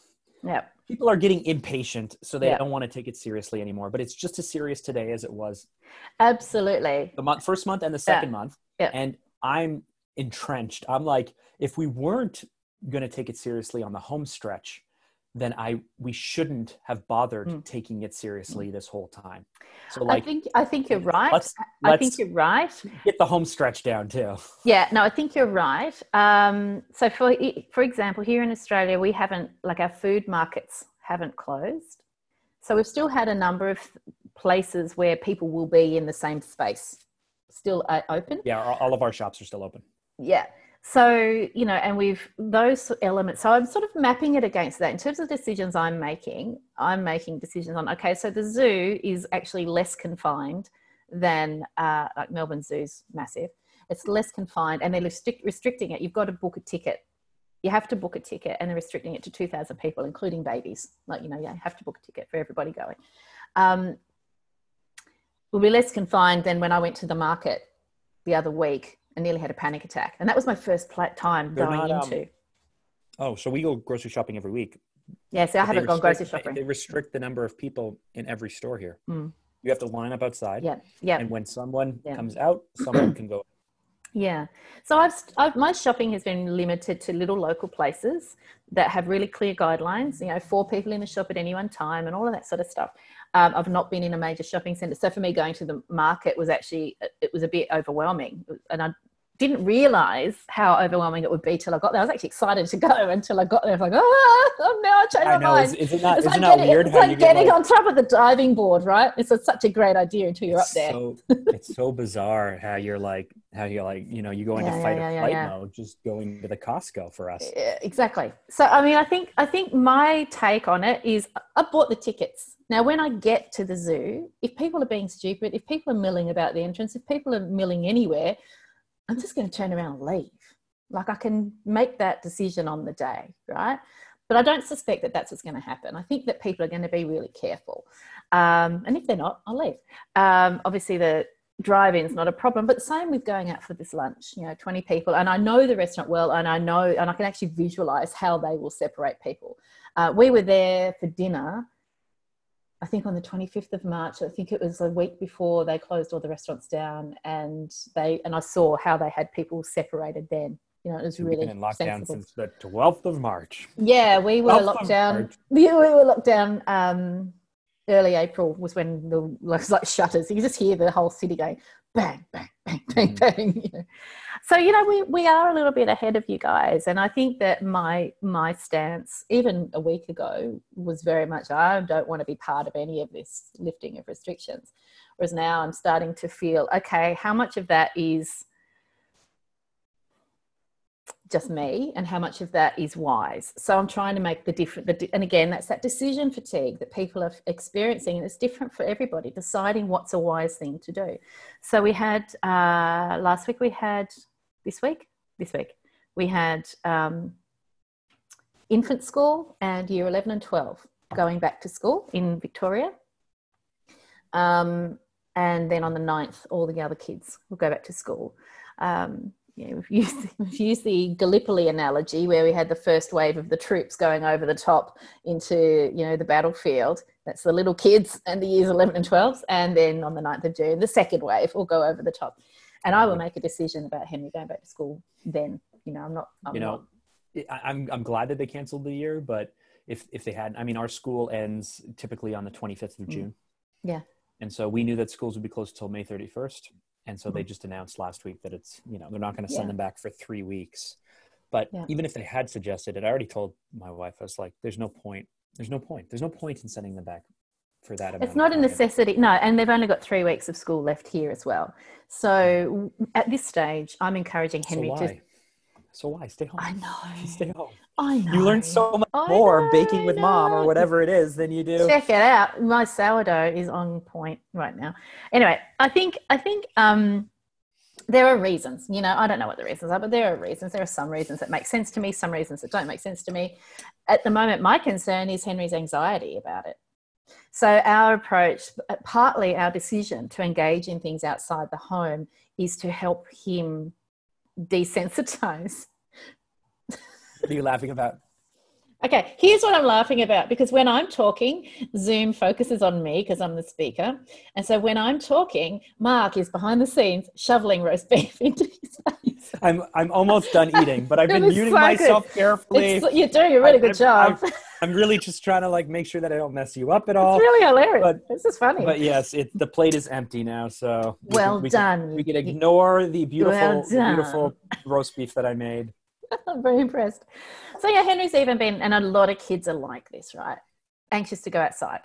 Yeah. People are getting impatient, so they don't want to take it seriously anymore. But it's just as serious today as it was. Absolutely. The month, first month and the second yeah. month. Yeah. And I'm entrenched. I'm like, if we weren't going to take it seriously on the home stretch, then I we shouldn't have bothered mm. taking it seriously this whole time. So like, I think I think you're right. Let's, let's I think you're right. Get the home stretch down too. Yeah, no, I think you're right. Um, so for for example, here in Australia, we haven't like our food markets haven't closed, so we've still had a number of places where people will be in the same space, still uh, open. Yeah, all of our shops are still open. Yeah so you know and we've those elements so i'm sort of mapping it against that. In terms of decisions i'm making i'm making decisions on okay so the zoo is actually less confined than uh, like melbourne zoo's massive. It's less confined and they're restrict, restricting it. You've got to book a ticket. You have to book a ticket and they're restricting it to 2000 people including babies. Like you know you have to book a ticket for everybody going. Um, will be less confined than when i went to the market the other week I nearly had a panic attack. And that was my first time They're going not, into. Um, oh, so we go grocery shopping every week. Yeah, so I haven't gone grocery shopping. They restrict the number of people in every store here. Mm. You have to line up outside. Yeah, yeah. And when someone yeah. comes out, someone can go. <clears throat> Yeah. So I've, I've, my shopping has been limited to little local places that have really clear guidelines. You know, four people in the shop at any one time, and all of that sort of stuff. Um, I've not been in a major shopping centre, so for me, going to the market was actually it was a bit overwhelming, and I didn't realize how overwhelming it would be till I got there. I was actually excited to go <laughs> until I got there. I was like, oh, now I'm now changed my mind. Is, is it not, is like it not getting, weird? It's like getting like... on top of the diving board, right? It's a, such a great idea until you're up there. So, it's so bizarre how you're like, how you're like, you know, you go into yeah, fight yeah, or yeah, flight mode, just going to the Costco for us. Yeah, exactly. So, I mean, I think, I think my take on it is I bought the tickets. Now, when I get to the zoo, if people are being stupid, if people are milling about the entrance, if people are milling anywhere, I'm just going to turn around and leave. Like I can make that decision on the day, right? But I don't suspect that that's what's going to happen. I think that people are going to be really careful. Um, and if they're not, I'll leave. Um, obviously, the drive-in is not a problem, but same with going out for this lunch. You know, 20 people, and I know the restaurant well, and I know, and I can actually visualize how they will separate people. Uh, we were there for dinner I think on the 25th of March, I think it was a week before they closed all the restaurants down, and they and I saw how they had people separated then. You know, it was really been in lockdown sensible. since the 12th of March. Yeah, we were locked down. <laughs> Yeah, we were locked down. Um, early April was when the was like shutters. You could just hear the whole city going bang, bang, bang, bang, Mhm. bang. You know. So you know, we we are a little bit ahead of you guys, and I think that my my stance, even a week ago, was very much I don't want to be part of any of this lifting of restrictions. Whereas now I'm starting to feel okay. How much of that is just me and how much of that is wise. So i'm trying to make the different and again that's that decision fatigue that people are experiencing and it's different for everybody deciding what's a wise thing to do. So we had uh, last week we had this week? This week. We had um, infant school and year 11 and 12 going back to school in victoria. Um, and then on the 9th all the other kids will go back to school. Um, you know, we've used, we've used the Gallipoli analogy where we had the first wave of the troops going over the top into, you know, the battlefield. That's the little kids and the years 11 and 12. And then on the 9th of June, the second wave will go over the top. And I will make a decision about Henry going back to school then. You know, I'm not, I'm you know, I- I'm I'm glad that they canceled the year, but if if they hadn't, I mean, our school ends typically on the 25th of Mm. June. Yeah. And so we knew that schools would be closed until May 31st, and so they Mhm. just announced last week that it's you know they're not going to Yeah. send them back for three weeks. But Yeah. even if they had suggested it, I already told my wife I was like, "There's no point. There's no point. There's no point in sending them back for that." amount It's not a necessity. No, and they've only got three weeks of school left here as well. So at this stage, I'm encouraging So Henry to. So why stay home? I know. <laughs> Stay home. I know. You learn so much I more know, baking with mom or whatever it is than you do. check it out my sourdough is on point right now anyway i think i think um there are reasons you know i don't know what the reasons are but there are reasons there are some reasons that make sense to me some reasons that don't make sense to me at the moment my concern is henry's anxiety about it so our approach partly our decision to engage in things outside the home is to help him desensitize What are you laughing about? Okay, here's what I'm laughing about because when I'm talking, Zoom focuses on me because I'm the speaker. And so when I'm talking, Mark is behind the scenes shoveling roast beef <laughs> into his face. I'm I'm almost done eating, but I've <laughs> been muting so myself carefully. It's, you're doing a really I- good job. I've- I'm really just trying to like make sure that I don't mess you up at all. it's really hilarious. but- this is funny. But yes, it the plate is empty now, so we well can, we done. Can, we can ignore the beautiful, Well beautiful roast beef that I made. I'm <laughs> very impressed. So yeah, Henry's even been, and a lot of kids are like this, right? Anxious to go outside.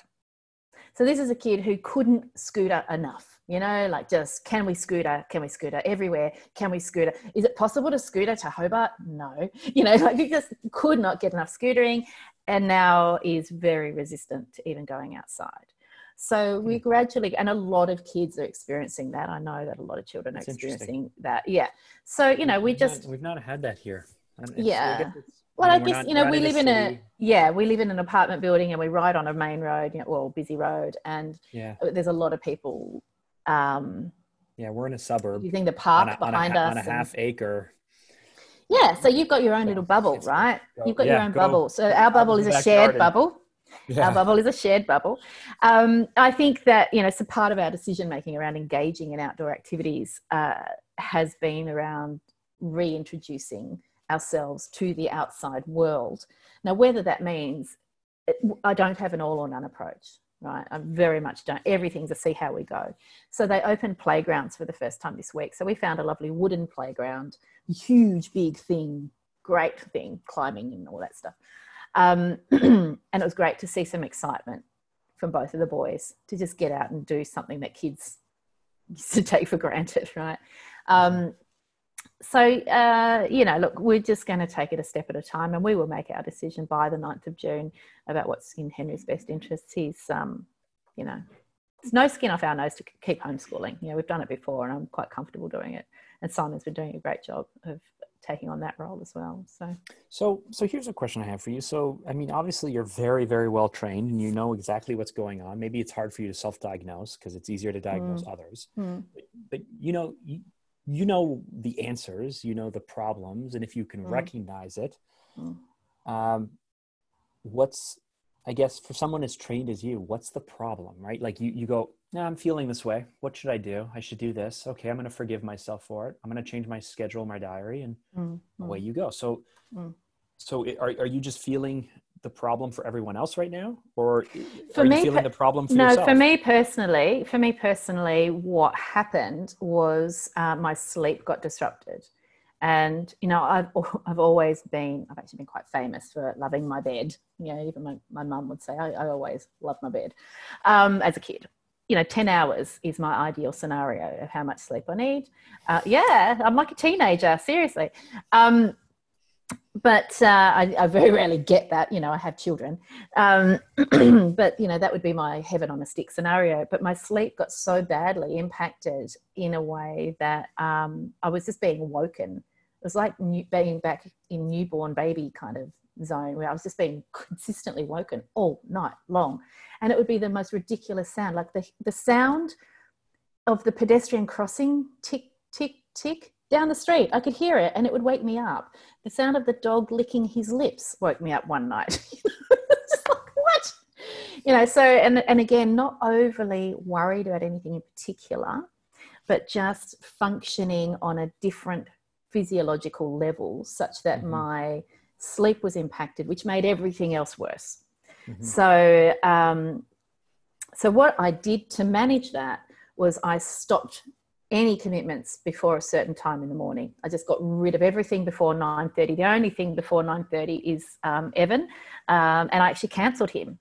So this is a kid who couldn't scooter enough. You know, like just can we scooter? Can we scooter everywhere? Can we scooter? Is it possible to scooter to Hobart? No. <laughs> You know, like he just could not get enough scootering, and now is very resistant to even going outside. So we hmm. gradually, and a lot of kids are experiencing that. I know that a lot of children are That's interesting. experiencing that. Yeah. So you know, we We've not- just we've not had that here. Yeah. well, I mean, we're guess you know we not live in a yeah we live in an apartment building and we ride on a main road, you know, well busy road, and yeah there's a lot of people um, yeah we're in a suburb using the park on a, behind ha- us. on a and- half acre. yeah, so you've got your own little bubble, right? You've got your own go bubble. So our bubble is a shared and- bubble. Yeah. Our bubble is a shared bubble. Um, I think that you know, so part of our decision making around engaging in outdoor activities uh, has been around reintroducing ourselves to the outside world. Now, whether that means I don't have an all or none approach, right? I very much don't. Everything's a see how we go. So they opened playgrounds for the first time this week. So we found a lovely wooden playground, huge, big thing, great thing, climbing and all that stuff. Um, <clears throat> and it was great to see some excitement from both of the boys to just get out and do something that kids <laughs> used to take for granted, right? Um, so, uh, you know, look, we're just going to take it a step at a time and we will make our decision by the 9th of June about what's in Henry's best interests. He's, um, you know, it's no skin off our nose to keep homeschooling. You know, we've done it before and I'm quite comfortable doing it. And Simon's been doing a great job of taking on that role as well. So, So, so here's a question I have for you. So, I mean, obviously, you're very, very well trained, and you know exactly what's going on. Maybe it's hard for you to self-diagnose because it's easier to diagnose others. hmm. But, but you know, you, you know the answers, you know the problems, and if you can Mm. recognize it, Mm. um, what's I guess for someone as trained as you, what's the problem, right? Like you, you go, yeah, I'm feeling this way. What should I do? I should do this. Okay, I'm going to forgive myself for it. I'm going to change my schedule, my diary, and mm-hmm. away you go. So, mm. so are are you just feeling the problem for everyone else right now, or for are me, you feeling the problem for no, yourself? for me personally, for me personally, what happened was uh, my sleep got disrupted. And you know, I've <laughs> I've always been I've actually been quite famous for loving my bed. You know, even my my mum would say I, I always love my bed um, as a kid you know, 10 hours is my ideal scenario of how much sleep I need. Uh, yeah, I'm like a teenager, seriously. Um, but uh, I, I, very rarely get that. You know, I have children. Um, <clears throat> but, you know, that would be my heaven on a stick scenario. But my sleep got so badly impacted in a way that um, I was just being woken. It was like new, being back in newborn baby kind of zone where I was just being consistently woken all night long. And it would be the most ridiculous sound, like the, the sound of the pedestrian crossing tick, tick, tick down the street. I could hear it and it would wake me up. The sound of the dog licking his lips woke me up one night. <laughs> like, what? You know, so, and, and again, not overly worried about anything in particular, but just functioning on a different physiological level such that mm-hmm. my sleep was impacted, which made everything else worse. Mm-hmm. So, um, so what I did to manage that was I stopped any commitments before a certain time in the morning. I just got rid of everything before 9.30. The only thing before 9.30 is um, Evan. Um, and I actually cancelled him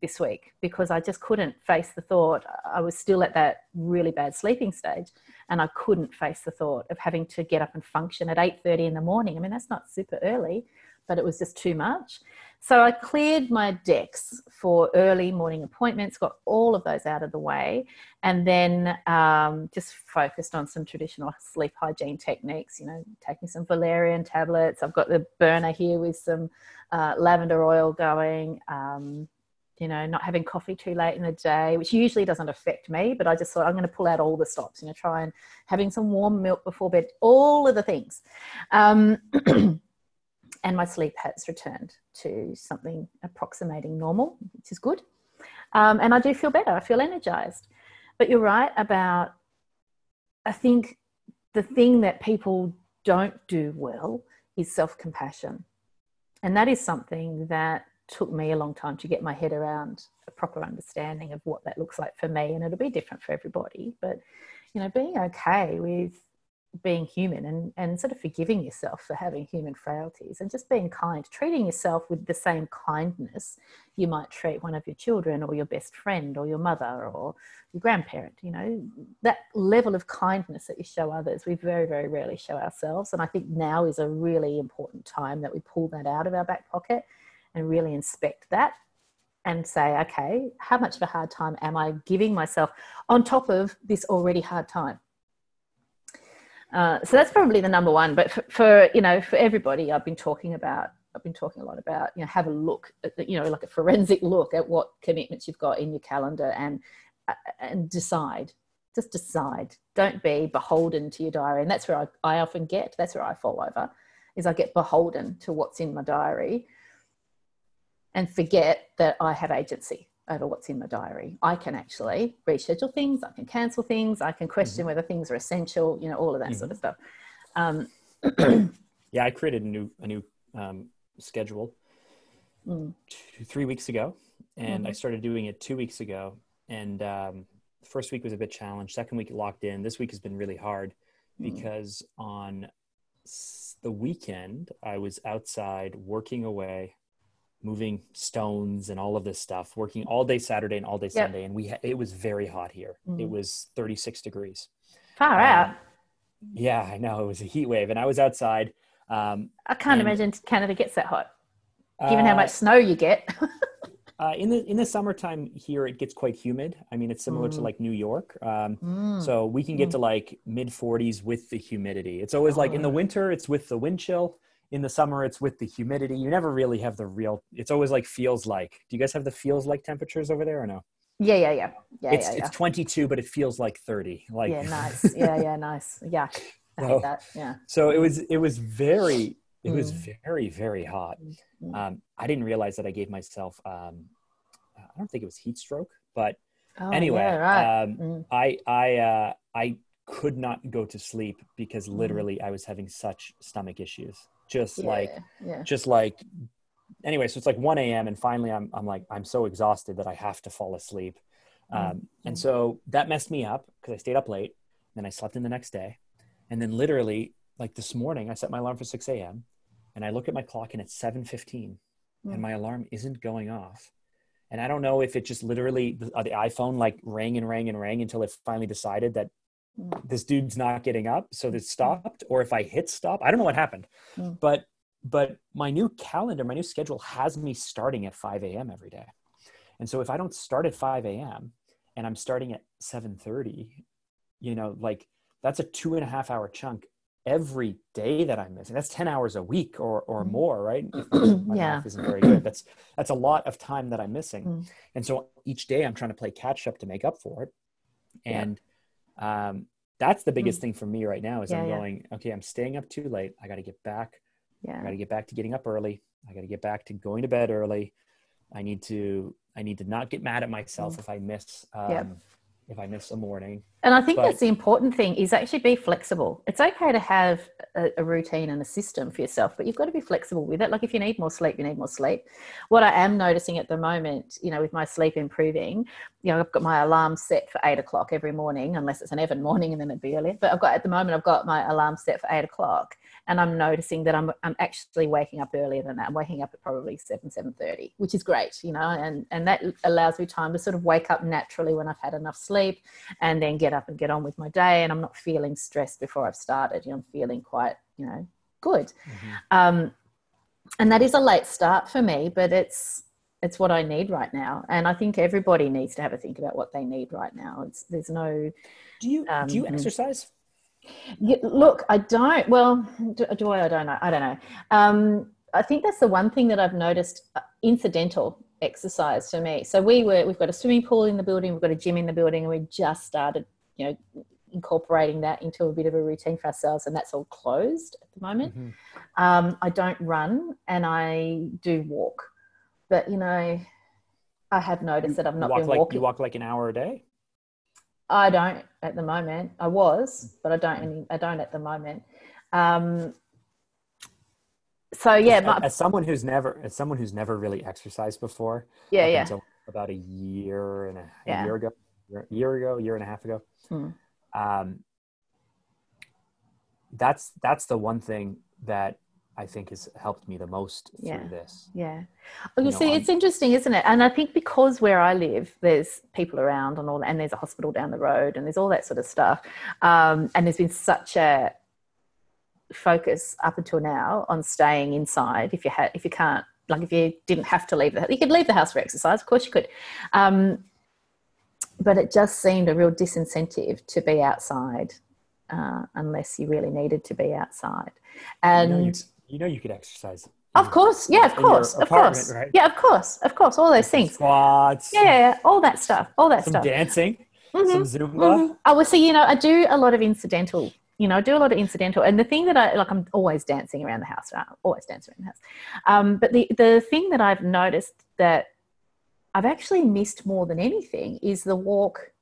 this week because I just couldn't face the thought. I was still at that really bad sleeping stage and I couldn't face the thought of having to get up and function at 8.30 in the morning. I mean, that's not super early but it was just too much. So I cleared my decks for early morning appointments, got all of those out of the way, and then um, just focused on some traditional sleep hygiene techniques. You know, taking some valerian tablets. I've got the burner here with some uh, lavender oil going. Um, you know, not having coffee too late in the day, which usually doesn't affect me, but I just thought I'm going to pull out all the stops. You know, try and having some warm milk before bed. All of the things. Um, <clears throat> and my sleep has returned to something approximating normal, which is good. Um, and I do feel better. I feel energized. But you're right about, I think the thing that people don't do well is self compassion. And that is something that took me a long time to get my head around a proper understanding of what that looks like for me. And it'll be different for everybody. But, you know, being okay with being human and, and sort of forgiving yourself for having human frailties and just being kind, treating yourself with the same kindness you might treat one of your children or your best friend or your mother or your grandparent. You know, that level of kindness that you show others, we very, very rarely show ourselves. And I think now is a really important time that we pull that out of our back pocket and really inspect that and say, okay, how much of a hard time am I giving myself on top of this already hard time? Uh, so that's probably the number one. But for, for, you know, for everybody, I've been talking about. I've been talking a lot about you know have a look, at, you know, like a forensic look at what commitments you've got in your calendar and uh, and decide. Just decide. Don't be beholden to your diary. And that's where I, I often get. That's where I fall over, is I get beholden to what's in my diary, and forget that I have agency over what's in my diary. I can actually reschedule things, I can cancel things, I can question mm-hmm. whether things are essential, you know, all of that mm-hmm. sort of stuff. Um, <clears throat> yeah, I created a new a new um, schedule mm. two, three weeks ago, and mm-hmm. I started doing it two weeks ago. And um, the first week was a bit challenged. Second week locked in. This week has been really hard mm. because on the weekend I was outside working away moving stones and all of this stuff, working all day Saturday and all day yep. Sunday. And we, ha- it was very hot here. Mm-hmm. It was 36 degrees. Far um, out. Yeah, I know. It was a heat wave. And I was outside. Um, I can't and, imagine Canada gets that hot, given uh, how much snow you get. <laughs> uh, in the in the summertime here, it gets quite humid. I mean, it's similar mm. to like New York. Um, mm. So we can get mm. to like mid 40s with the humidity. It's always oh. like in the winter, it's with the wind chill in the summer it's with the humidity you never really have the real it's always like feels like do you guys have the feels like temperatures over there or no yeah yeah yeah yeah it's, yeah, yeah. it's 22 but it feels like 30 like yeah nice <laughs> yeah yeah nice yeah I so, that. yeah so it was it was very It mm. was very, very hot. Mm. Um, I didn't realize that I gave myself, um, I don't think it was heat stroke, but Oh, anyway, yeah, right. um, Mm. I, I, uh, I could not go to sleep because Mm. literally I was having such stomach issues. Just yeah, like, yeah. just like, anyway, so it's like 1 a.m. and finally I'm, I'm like, I'm so exhausted that I have to fall asleep. Mm. Um, and so that messed me up because I stayed up late. Then I slept in the next day. And then literally, like this morning, I set my alarm for 6 a.m. and I look at my clock and it's 7:15, Mm. and my alarm isn't going off. And I don't know if it just literally the, uh, the iPhone like rang and rang and rang until it finally decided that Mm. this dude's not getting up, so it stopped, or if I hit stop. I don't know what happened, Mm. but but my new calendar, my new schedule has me starting at 5 a.m. every day. And so if I don't start at 5 a.m. and I'm starting at 7:30, you know, like that's a two and a half hour chunk every day that I'm missing. That's 10 hours a week or or Mm. more, right? If <clears throat> my Yeah. math isn't very good. <clears throat> That's that's a lot of time that I'm missing. Mm. And so each day I'm trying to play catch up to make up for it. Yeah. Um, that's the biggest thing for me right now is Yeah, I'm yeah. going, okay, I'm staying up too late. I got to get back. Yeah. I yeah. got to get back to getting up early. I got to get back to going to bed early. I need to I need to not get mad at myself if I miss um, Mm. Yep. if I miss a morning. And I think But- that's the important thing is actually be flexible. It's okay to have a, a routine and a system for yourself, but you've got to be flexible with it. Like if you need more sleep, you need more sleep. What I am noticing at the moment, you know, with my sleep improving, you know, I've got my alarm set for eight o'clock every morning, unless it's an Evan morning and then it'd be earlier. But I've got at the moment I've got my alarm set for eight o'clock. And I'm noticing that I'm I'm actually waking up earlier than that. I'm waking up at probably seven, seven thirty, which is great, you know, and, and that allows me time to sort of wake up naturally when I've had enough sleep and then get up and get on with my day and i'm not feeling stressed before i've started. You know i'm feeling quite you know good. Um, and that is a late start for me but it's it's what i need right now. And i think everybody needs to have a think about what they need right now. It's there's no Do you do you Um, exercise? yeah, look i don't well do, do i i don't know i don't know. Um, i think that's the one thing that i've noticed uh, incidental exercise for me. So we were we've got a swimming pool in the building we've got a gym in the building and we just started you know incorporating that into a bit of a routine for ourselves and that's all closed at the moment Mhm. um, i don't run and i do walk but you know i have noticed that i've not walk been like walking you walk like an hour a day. I don't at the moment. I was, but I don't. Any, I don't at the moment. Um, so yeah, as, my, as someone who's never as someone who's never really exercised before yeah, yeah, until about a year and a, a year ago year, year ago year and a half ago Hmm. um, that's that's the one thing that i think has helped me the most Yeah. through this yeah. Well, you know, see, I'm- it's interesting, isn't it? And I think because where I live, there's people around and all that, and there's a hospital down the road, and there's all that sort of stuff. Um, and there's been such a focus up until now on staying inside. If you had, if you can't, like, if you didn't have to leave the, you could leave the house for exercise. Of course, you could. Um, but it just seemed a real disincentive to be outside uh, unless you really needed to be outside. And you know you, you know you could exercise of course, yeah, of course, of course, right? yeah, of course, of course, all those things. squats Yeah, all that stuff, all that some stuff. dancing Mhm, some zumba mhm. Oh, well, see, you know, I do a lot of incidental. You know, I do a lot of incidental, and the thing that I like, I'm always dancing around the house. Right? Always dancing around the house. Um, but the the thing that I've noticed that I've actually missed more than anything is the walk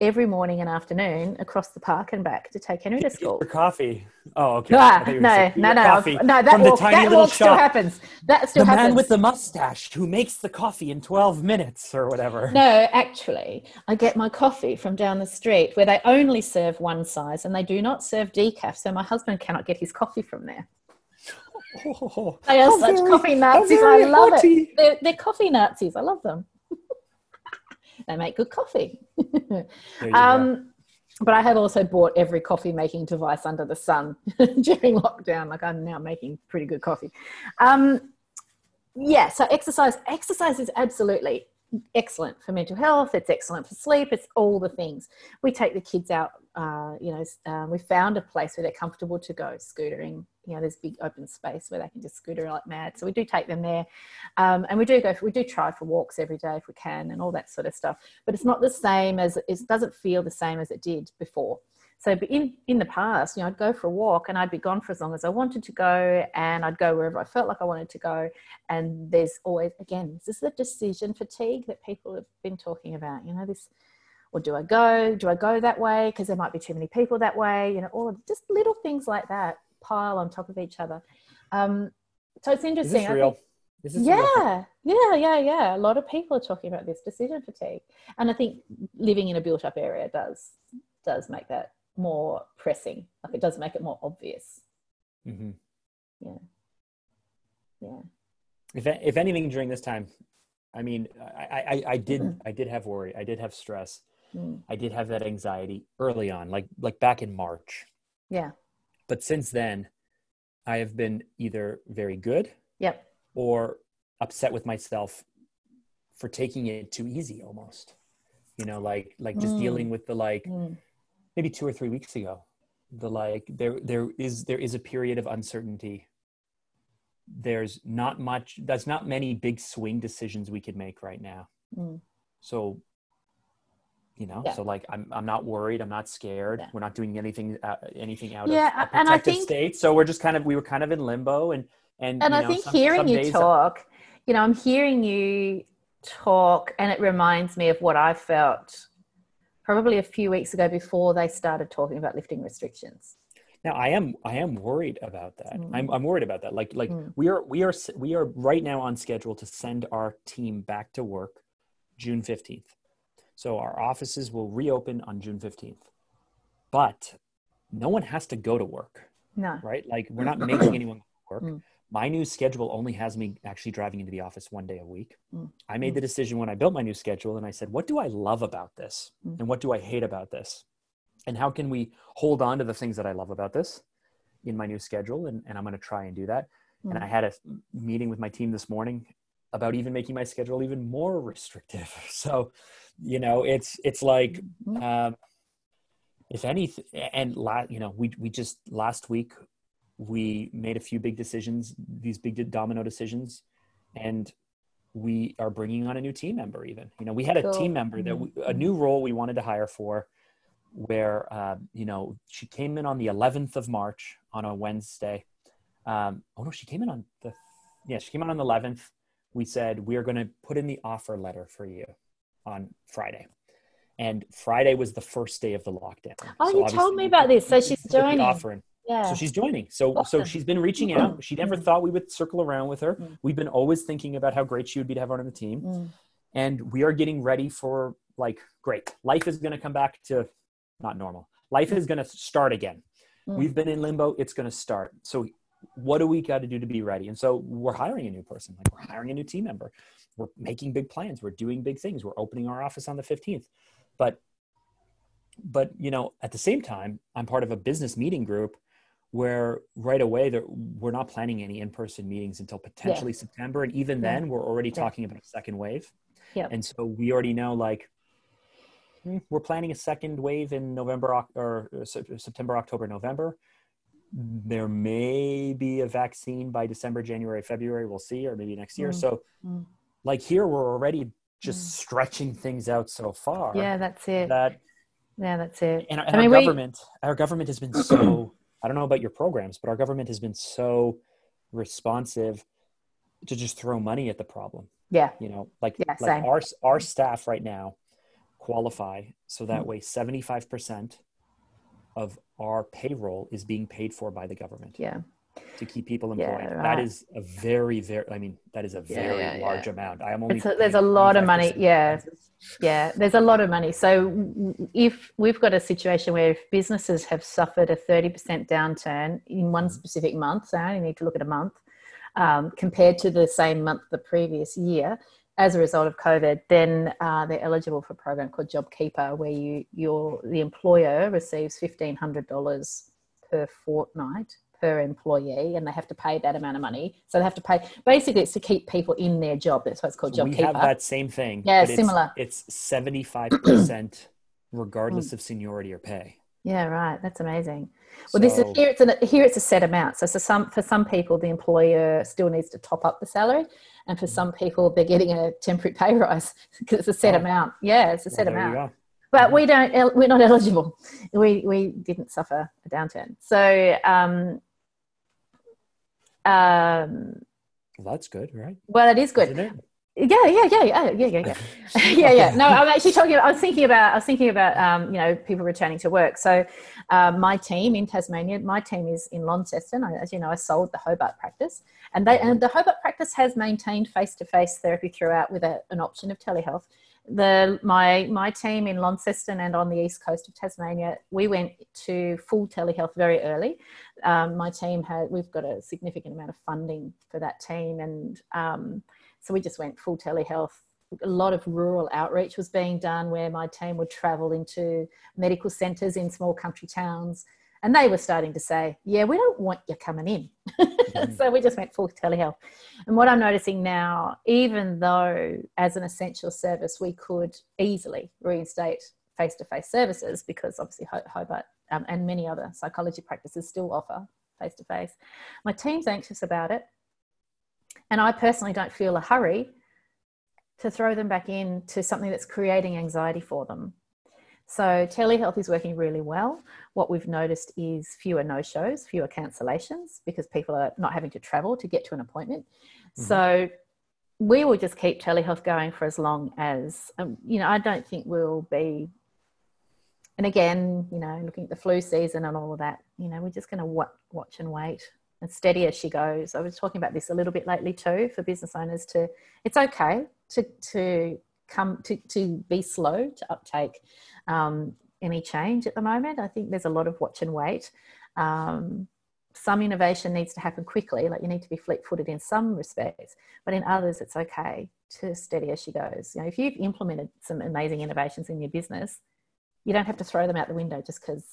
every morning and afternoon across the park and back to take Henry to school. your coffee oh okay Ah, no, no, no, coffee no. That walk, that walk still happens. That still the happens. The man with the mustache who makes the coffee in 12 minutes or whatever No, actually, I get my coffee from down the street where they only serve one size and they do not serve decaf. So my husband cannot get his coffee from there. Oh, They are such very- coffee Nazis. I love haughty. it. They're, they're coffee Nazis. I love them. They make good coffee. Um, but I have also bought every coffee making device under the sun <laughs> during lockdown. Like I'm now making pretty good coffee. Um, yeah, so exercise. Exercise is absolutely excellent for mental health. It's excellent for sleep. It's all the things. We take the kids out. Uh, you know, um, we found a place where they're comfortable to go scootering. You know, there's big open space where they can just scooter like mad. So we do take them there, um, and we do go. For, we do try for walks every day if we can, and all that sort of stuff. But it's not the same as it doesn't feel the same as it did before. so in in the past, you know, I'd go for a walk and I'd be gone for as long as I wanted to go, and I'd go wherever I felt like I wanted to go. And there's always, again, this is the decision fatigue that people have been talking about. You know, this, or do I go? Do I go that way because there might be too many people that way? You know, all of just little things like that pile on top of each other. Um, so it's interesting. This is this real? Think, yeah, real? yeah, yeah, yeah. A lot of people are talking about this decision fatigue, and I think living in a built-up area does does make that more pressing. Like it does make it more obvious. Mm-hmm. Yeah. Yeah. If if anything during this time, I mean, I I, I did mm. I did have worry. I did have stress. Mm. I did have that anxiety early on, like like back in March. Yeah. But since then, I have been either very good. Yep. Or upset with myself for taking it too easy almost. You know, like like just mm. dealing with the like mm maybe two or three weeks ago the like there there is there is a period of uncertainty there's not much there's not many big swing decisions we could make right now mm. so you know yeah. so like i'm i'm not worried i'm not scared yeah. we're not doing anything uh, anything out yeah, of a and I think, state so we're just kind of we were kind of in limbo and and and i know, think some, hearing some you talk you know i'm hearing you talk and it reminds me of what i felt probably a few weeks ago before they started talking about lifting restrictions. Now I am I am worried about that. Mm. I'm I'm worried about that. Like like mm. we are we are we are right now on schedule to send our team back to work June 15th. So our offices will reopen on June 15th. But no one has to go to work. No. Right? Like we're not making anyone work. Mm my new schedule only has me actually driving into the office one day a week. Mm. I made the decision when I built my new schedule and I said, what do I love about this? Mm. And what do I hate about this? And how can we hold on to the things that I love about this in my new schedule? And, and I'm going to try and do that. Mm. And I had a meeting with my team this morning about even making my schedule even more restrictive. <laughs> So, you know, it's, it's like, mm-hmm. um, if anything, and la- you know, we, we just last week we made a few big decisions, these big domino decisions, and we are bringing on a new team member. Even you know, we had a team member that we, a new role we wanted to hire for, where uh, you know she came in on the 11th of March on a Wednesday. Um, oh no, she came in on the yeah, she came in on the 11th. We said we are going to put in the offer letter for you on Friday and Friday was the first day of the lockdown. Oh, so you told me about this. So she's joining. Offering. Yeah. So she's joining. So awesome. so she's been reaching out. She never thought we would circle around with her. Mm. We've been always thinking about how great she would be to have her on the team. Mm. And we are getting ready for like great. Life is going to come back to not normal. Life is going to start again. Mm. We've been in limbo. It's going to start. So what do we got to do to be ready? And so we're hiring a new person. Like we're hiring a new team member. We're making big plans. We're doing big things. We're opening our office on the 15th. But but you know, at the same time, I'm part of a business meeting group where right away we're not planning any in-person meetings until potentially yeah. September, and even yeah. then we're already yeah. talking about a second wave. Yeah. And so we already know like hmm, we're planning a second wave in November or September, October, November. There may be a vaccine by December, January, February. We'll see, or maybe next year. Mm. So, mm. like here, we're already just mm. stretching things out so far. Yeah, that's it. That yeah, that's it. And, and I mean, our government, we... our government has been so <clears throat> I don't know about your programs, but our government has been so responsive to just throw money at the problem. Yeah. You know, like, yeah, like our, our staff right now qualify so that mm-hmm. way 75% of our payroll is being paid for by the government. Yeah. To keep people employed. Yeah, right. That is a very, very, I mean, that is a very yeah, yeah, large amount. I am only, a, there's a lot of money. Yeah. Expenses yeah, there's a lot of money. So if we've got a situation where if businesses have suffered a 30% downturn in one mm-hmm. specific month, so I only need to look at a month, um, compared to the same month the previous year, as a result of COVID, then uh, they're eligible for a program called JobKeeper, where you your the employer receives fifteen hundred dollars per fortnight per employee and they have to pay that amount of money. So they have to pay basically it's to keep people in their job. That's why it's called so job we keeper. have that same thing. Yeah, similar. It's seventy five percent <clears throat> regardless of seniority or pay. Yeah, right. That's amazing. Well, so, this is here. It's a here. It's a set amount. So, so some for some people, the employer still needs to top up the salary, and for mm-hmm. some people, they're getting a temporary pay rise <laughs> because it's a set oh. amount. Yeah, it's a set well, amount. but we don't. We're not eligible. We we didn't suffer a downturn. So um, um, well, that's good, right? Well, it is good. Yeah, yeah, yeah, yeah, yeah, yeah, yeah, <laughs> <laughs> yeah, yeah. No, I'm actually talking. About, I was thinking about. I was thinking about. Um, you know, people returning to work. So, uh, my team in Tasmania. My team is in Launceston. I, as you know, I sold the Hobart practice, and they and the Hobart practice has maintained face-to-face therapy throughout with a, an option of telehealth the my my team in Launceston and on the east coast of Tasmania, we went to full telehealth very early. Um, my team had we've got a significant amount of funding for that team, and um, so we just went full telehealth. A lot of rural outreach was being done where my team would travel into medical centres in small country towns and they were starting to say, yeah, we don't want you coming in. Mm-hmm. <laughs> so we just went full telehealth. And what I'm noticing now, even though as an essential service, we could easily reinstate face to face services because obviously Hobart um, and many other psychology practices still offer face to face, my team's anxious about it. And I personally don't feel a hurry to throw them back into something that's creating anxiety for them. So telehealth is working really well. What we've noticed is fewer no shows, fewer cancellations because people are not having to travel to get to an appointment. Mm-hmm. So we will just keep telehealth going for as long as, um, you know, I don't think we'll be, and again, you know, looking at the flu season and all of that, you know, we're just going to watch and wait and steady as she goes. I was talking about this a little bit lately too for business owners to, it's okay to, to come to, to be slow to uptake um, any change at the moment. I think there's a lot of watch and wait. Um, some innovation needs to happen quickly, like you need to be fleet footed in some respects, but in others, it's okay to steady as she goes. You know, if you've implemented some amazing innovations in your business, you don't have to throw them out the window just because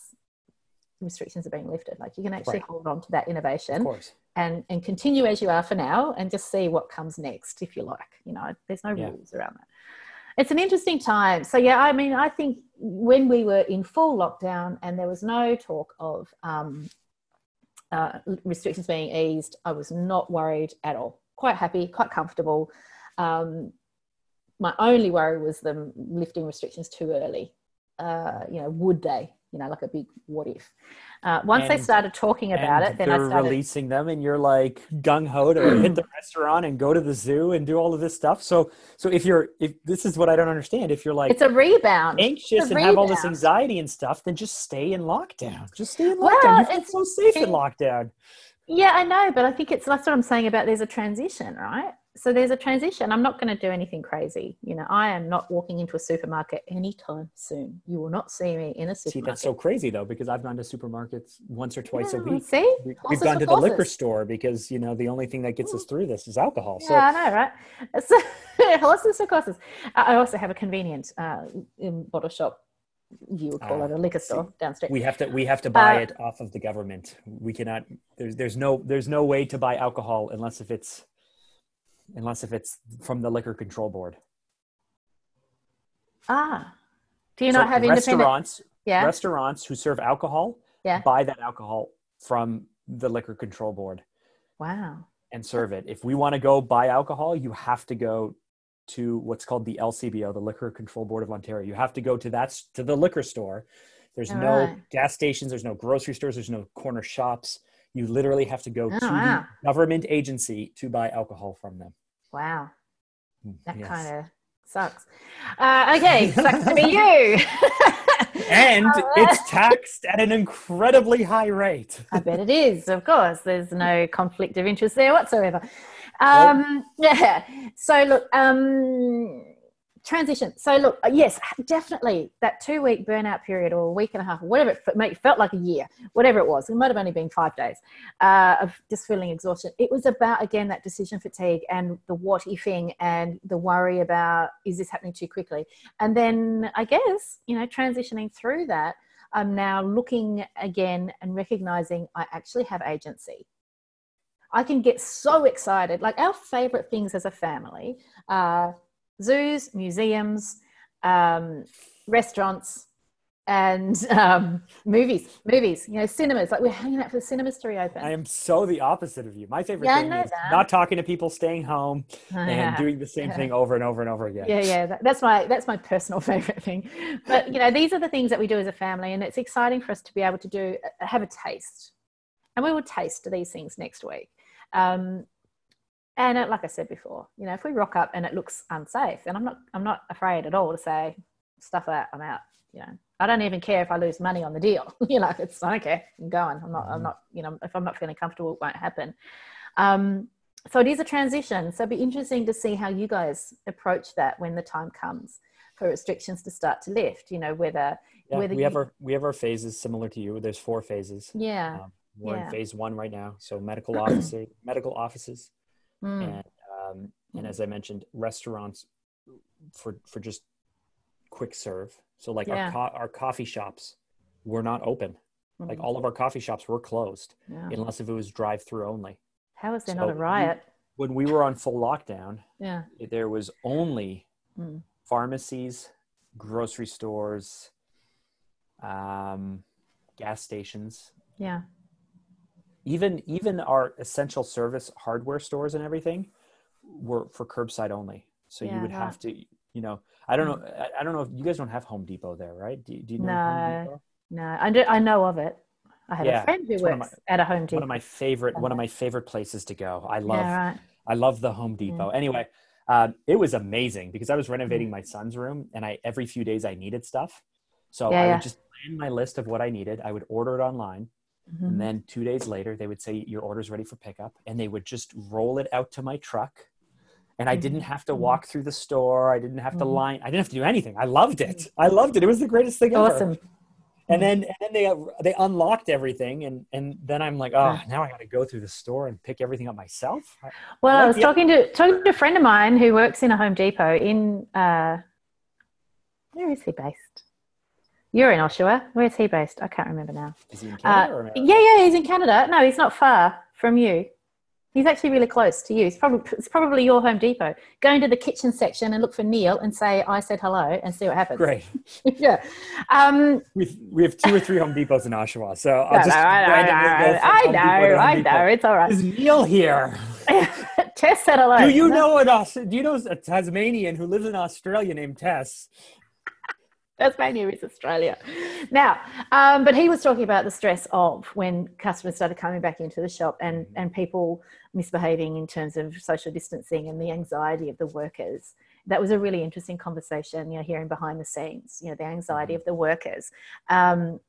restrictions are being lifted. Like you can actually right. hold on to that innovation and, and continue as you are for now and just see what comes next, if you like. You know, there's no yeah. rules around that it's an interesting time. So yeah, I mean, I think when we were in full lockdown and there was no talk of um, uh, restrictions being eased, I was not worried at all. Quite happy, quite comfortable. Um, my only worry was them lifting restrictions too early. Uh, you know, would they? You know, like a big what if. Uh, once and, they started talking about it, then I started releasing them, and you're like gung ho to <clears throat> hit the restaurant and go to the zoo and do all of this stuff. So, so if you're if this is what I don't understand, if you're like it's a rebound, anxious a and rebound. have all this anxiety and stuff, then just stay in lockdown. Just stay in lockdown. Well, you feel so safe in lockdown. Yeah, I know, but I think it's that's what I'm saying about there's a transition, right? So there's a transition. I'm not going to do anything crazy. You know, I am not walking into a supermarket anytime soon. You will not see me in a supermarket. See, that's so crazy though, because I've gone to supermarkets once or twice yeah, a week. See, we, have gone to the liquor store because you know the only thing that gets us through this is alcohol. So. Yeah, I know, right? <laughs> So, horses for courses. I also have a convenient uh, bottle shop you would call uh, it a liquor store see, downstairs. We have to we have to buy uh, it off of the government. We cannot. There's there's no there's no way to buy alcohol unless if it's unless if it's from the liquor control board. Ah, do you so not have any restaurants? Yeah. Restaurants who serve alcohol yeah. buy that alcohol from the liquor control board. Wow. And serve it. If we want to go buy alcohol, you have to go to what's called the LCBO, the Liquor Control Board of Ontario. You have to go to that to the liquor store. There's All no right. gas stations. There's no grocery stores. There's no corner shops. You literally have to go oh, to wow. the government agency to buy alcohol from them. Wow. Hmm, that yes. kind of sucks. Uh, okay, <laughs> sucks to be you. <laughs> and it's taxed at an incredibly high rate. I bet it is, of course. There's no conflict of interest there whatsoever. Um, <laughs> Yeah. So, look, um, transition. So look, uh, yes, definitely that two week burnout period or a week and a half, whatever it felt like a year, whatever it was. It might have only been five days uh, of just feeling exhaustion. It was about again that decision fatigue and the what ifing and the worry about is this happening too quickly. And then I guess you know transitioning through that, I'm now looking again and recognizing I actually have agency. I can get so excited. Like our favorite things as a family are zoos, museums, um, restaurants, and <laughs> um, movies, movies, you know, cinemas. Like we're hanging out for the cinemas to reopen. I am so the opposite of you. My favorite yeah, thing is that. not talking to people, staying home, <laughs> and doing the same thing over and over and over again. Yeah, yeah, that's my that's my personal <laughs> favorite thing. But you know, these are the things that we do as a family, and it's exciting for us to be able to do uh, have a taste, and we will taste these things next week. Um, and it, like I said before, you know, if we rock up and it looks unsafe, and I'm not I'm not afraid at all to say stuff that I'm out. You know, I don't even care if I lose money on the deal. <laughs> you know, it's I don't care. I'm going. I'm not. I'm mm-hmm. not. You know, if I'm not feeling comfortable, it won't happen. Um, so it is a transition. So it'd be interesting to see how you guys approach that when the time comes for restrictions to start to lift. You know, whether yeah, whether we you, have our we have our phases similar to you. There's four phases. Yeah. Um, we're yeah. in phase one right now. So medical <clears throat> officer, medical offices, mm. and um, and as I mentioned, restaurants for for just quick serve so like yeah. our co- our coffee shops were not open. Mm-hmm. Like all of our coffee shops were closed yeah. unless if it was drive through only. How is there so not a riot? We, when we were on full lockdown, yeah, there was only mm. pharmacies, grocery stores, um, gas stations. Yeah. Even even our essential service hardware stores and everything were for curbside only. So yeah, you would that. have to, you know, I don't know. Mm. I don't know if you guys don't have Home Depot there, right? Do, do you know? No, no. I do, I know of it. I have yeah, a friend who works my, at a Home Depot. One of my favorite, one of my favorite places to go. I love, yeah, right. I love the Home Depot. Mm. Anyway, um, it was amazing because I was renovating mm. my son's room, and I every few days I needed stuff, so yeah, I would just plan my list of what I needed. I would order it online, mm-hmm. and then two days later they would say your order's ready for pickup, and they would just roll it out to my truck and I didn't have to mm-hmm. walk through the store. I didn't have to mm-hmm. line. I didn't have to do anything. I loved it. I loved it. It was the greatest thing ever. awesome. ever. And then, and then they they unlocked everything, and and then I'm like, oh, now I got to go through the store and pick everything up myself. Well, I was talking to talking to a friend of mine who works in a Home Depot in uh, where is he based? You're in Oshawa. Where is he based? I can't remember now. Is he in Canada? Uh, yeah, yeah, he's in Canada. No, he's not far from you. He's actually really close to you. It's probably, it's probably your Home Depot. Go into the kitchen section and look for Neil and say, I said hello and see what happens. Great. <laughs> yeah. Um, we we have two or three Home Depots in Oshawa. So I'll no, just. No, I know, I know, I know. It's all right. Is Neil here? <laughs> Tess said hello. Do you know an Do you know a Tasmanian who lives in Australia named Tess? Tasmania is Australia. Now, um, but he was talking about the stress of when customers started coming back into the shop and, and people misbehaving in terms of social distancing and the anxiety of the workers. That was a really interesting conversation, you know, hearing behind the scenes, you know, the anxiety of the workers. Um,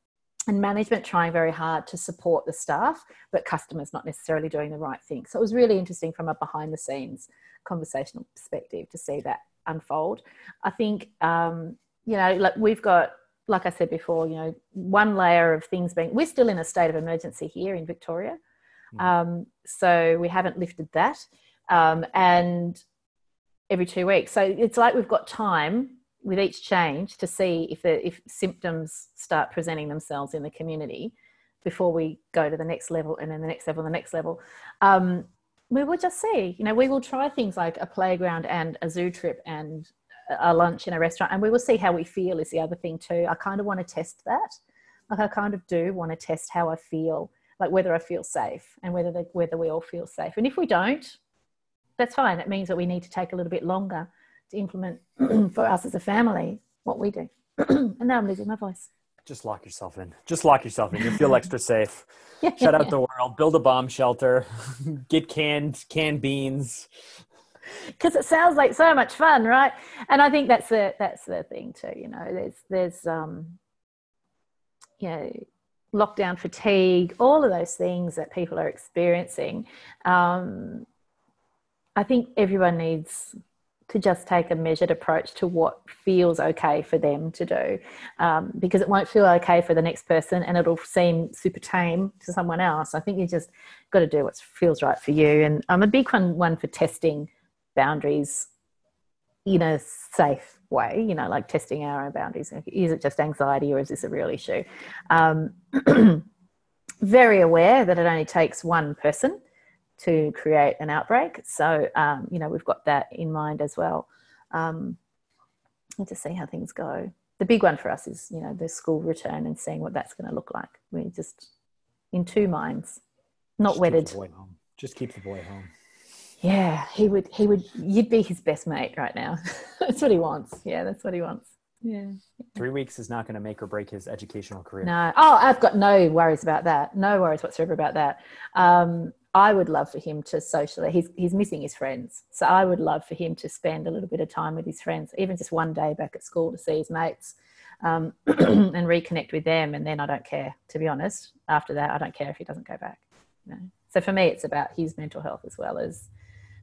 and management trying very hard to support the staff, but customers not necessarily doing the right thing. So it was really interesting from a behind the scenes conversational perspective to see that unfold. I think um, you know, like we've got, like I said before, you know, one layer of things being, we're still in a state of emergency here in Victoria. Mm. Um, so we haven't lifted that. Um, and every two weeks. So it's like we've got time with each change to see if the, if symptoms start presenting themselves in the community before we go to the next level and then the next level, the next level. Um, we will just see. You know, we will try things like a playground and a zoo trip and a lunch in a restaurant and we will see how we feel is the other thing too. I kind of want to test that. Like i kind of do want to test how i feel like whether i feel safe and whether the, whether we all feel safe. And if we don't that's fine. It means that we need to take a little bit longer to implement <clears throat> for us as a family what we do. <clears throat> And now i'm losing my voice. Just lock yourself in. Just lock yourself in. You feel extra safe. <laughs> Yeah, shut out the world. Build a bomb shelter. <laughs> Get canned canned beans <laughs> because it sounds like so much fun, right? And I think that's the that's the thing too. You know, there's there's um, you know, lockdown fatigue, all of those things that people are experiencing. Um, I think everyone needs to just take a measured approach to what feels okay for them to do um, because it won't feel okay for the next person and it'll seem super tame to someone else. I think you just got to do what feels right for you. And I'm a big one, one for testing boundaries in a safe way, you know, like testing our own boundaries. Is it just anxiety or is this a real issue? Um, <clears throat> very aware that it only takes one person to create an outbreak. So, um, you know, we've got that in mind as well. Um, and to see how things go. the big one for us is you know the school return and seeing what that's going to look like. We're just in two minds, not Just wedded. Keep the boy home. Just keep the boy home. Yeah, he would. He would. You'd be his best mate right now. <laughs> that's what he wants. Yeah, that's what he wants. Yeah. Three weeks is not going to make or break his educational career. No. Oh, I've got no worries about that. No worries whatsoever about that. Um, I would love for him to socially. He's he's missing his friends, so I would love for him to spend a little bit of time with his friends, even just one day back at school to see his mates, um, <clears throat> and reconnect with them. And then I don't care, to be honest. After that, I don't care if he doesn't go back. You know? So for me, it's about his mental health as well as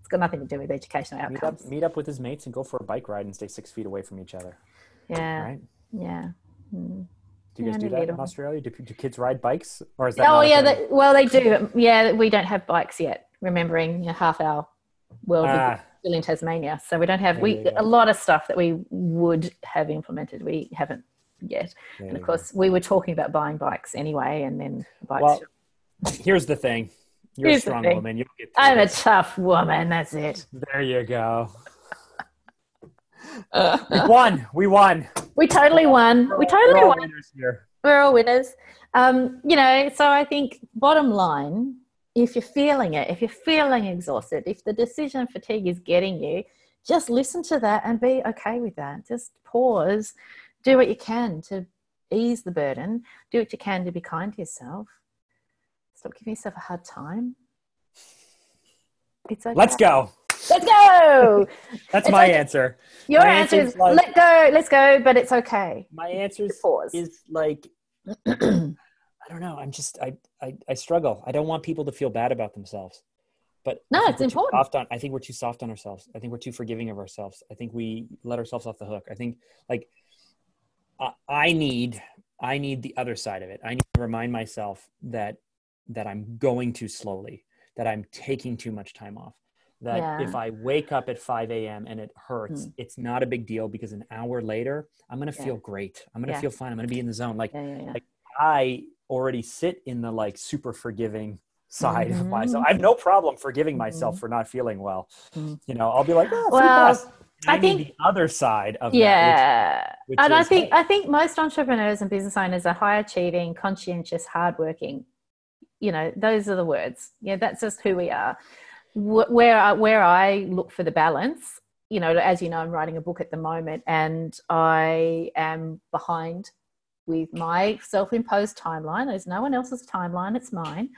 got nothing to do with educational Meet up, meet up with his mates and go for a bike ride and stay six feet away from each other. Yeah, Right? yeah. Mm. Do you guys Yeah, do that in Australia? Do, do kids ride bikes, or is that? Oh yeah, they, well they do. Yeah, we don't have bikes yet. Remembering half our world is Ah. still in Tasmania, so we don't have There we a lot of stuff that we would have implemented. We haven't yet, There and of go. course we were talking about buying bikes anyway, and then bikes. Well, here's the thing. You're Here's a strong woman. You'll get I'm a tough woman. That's it. There you go. <laughs> We won. We won. we totally won. We We're totally all won. winners here. we're all winners. Um, you know, so I think bottom line, if you're feeling it, if you're feeling exhausted, if the decision fatigue is getting you, just listen to that and be okay with that. Just pause, do what you can to ease the burden, do what you can to be kind to yourself. Stop giving yourself a hard time. It's okay. Let's go. Let's go. <laughs> That's It's my okay. answer. Your My answer is like- let go, let's go, but it's okay. My answer is, Pause. is like <clears throat> I don't know. I'm just I, I I struggle. I don't want people to feel bad about themselves. But No, I think it's we're too important. Soft on, I think we're too soft on ourselves. I think we're too forgiving of ourselves. I think we let ourselves off the hook. I think like I, I need I need the other side of it. I need to remind myself that that I'm going too slowly. That I'm taking too much time off. That Yeah. if I wake up at 5 a.m. and it hurts, Mm. it's not a big deal because an hour later I'm gonna Yeah. feel great. I'm gonna Yeah. feel fine. I'm gonna be in the zone. Like. Like, I already sit in the like super forgiving side of myself. I have no problem forgiving myself Mhm. for not feeling well. Mhm. You know, I'll be like, oh, Well, I, I think- the other side of yeah that. Which, which and i think hey, i think most entrepreneurs and business owners are high achieving conscientious hardworking you know those are the words. Yeah that's just who we are. Where I, where i look for the balance you know as you know i'm writing a book at the moment and i am behind with my self-imposed timeline. There's no one else's timeline it's mine.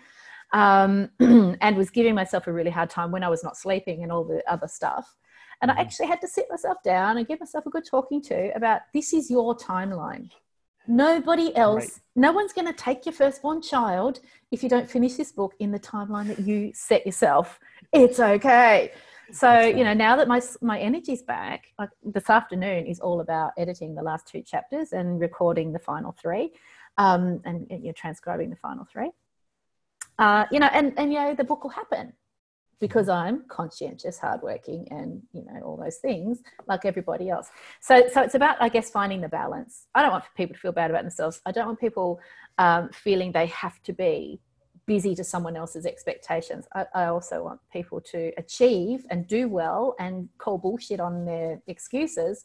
Um, <clears throat> and was giving myself a really hard time when i was not sleeping and all the other stuff. And I Mhm. actually had to sit myself down and give myself a good talking to about this is your timeline. Nobody else, Right. no one's going to take your firstborn child if you don't finish this book in the timeline that you set yourself. It's okay. So, That's you know, now that my my energy's back, like this afternoon is all about editing the last two chapters and recording the final three, um, and, and you're transcribing the final three. Uh, you know, and and you know, the book will happen because I'm conscientious, hardworking, and you know all those things like everybody else. So, so it's about, I guess, finding the balance. I don't want people to feel bad about themselves. I don't want people um, feeling they have to be busy to someone else's expectations. I, I also want people to achieve and do well and call bullshit on their excuses,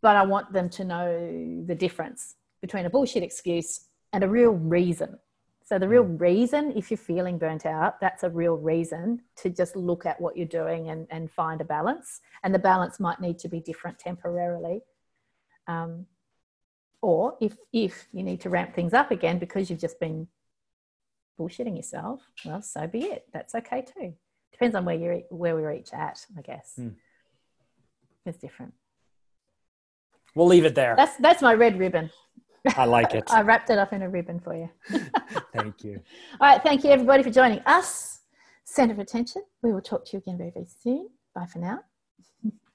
but I want them to know the difference between a bullshit excuse and a real reason. So the real reason, if you're feeling burnt out, that's a real reason to just look at what you're doing and, and find a balance. And the balance might need to be different temporarily. Um, or if if you need to ramp things up again because you've just been bullshitting yourself, well, so be it. That's okay too. Depends on where you're where we're each at, I guess. Hmm. It's different. We'll leave it there. That's that's my red ribbon. I like it. <laughs> I wrapped it up in a ribbon for you. <laughs> Thank you. All right, thank you everybody for joining us. Center of Attention. We will talk to you again very, very soon. Bye for now. <laughs>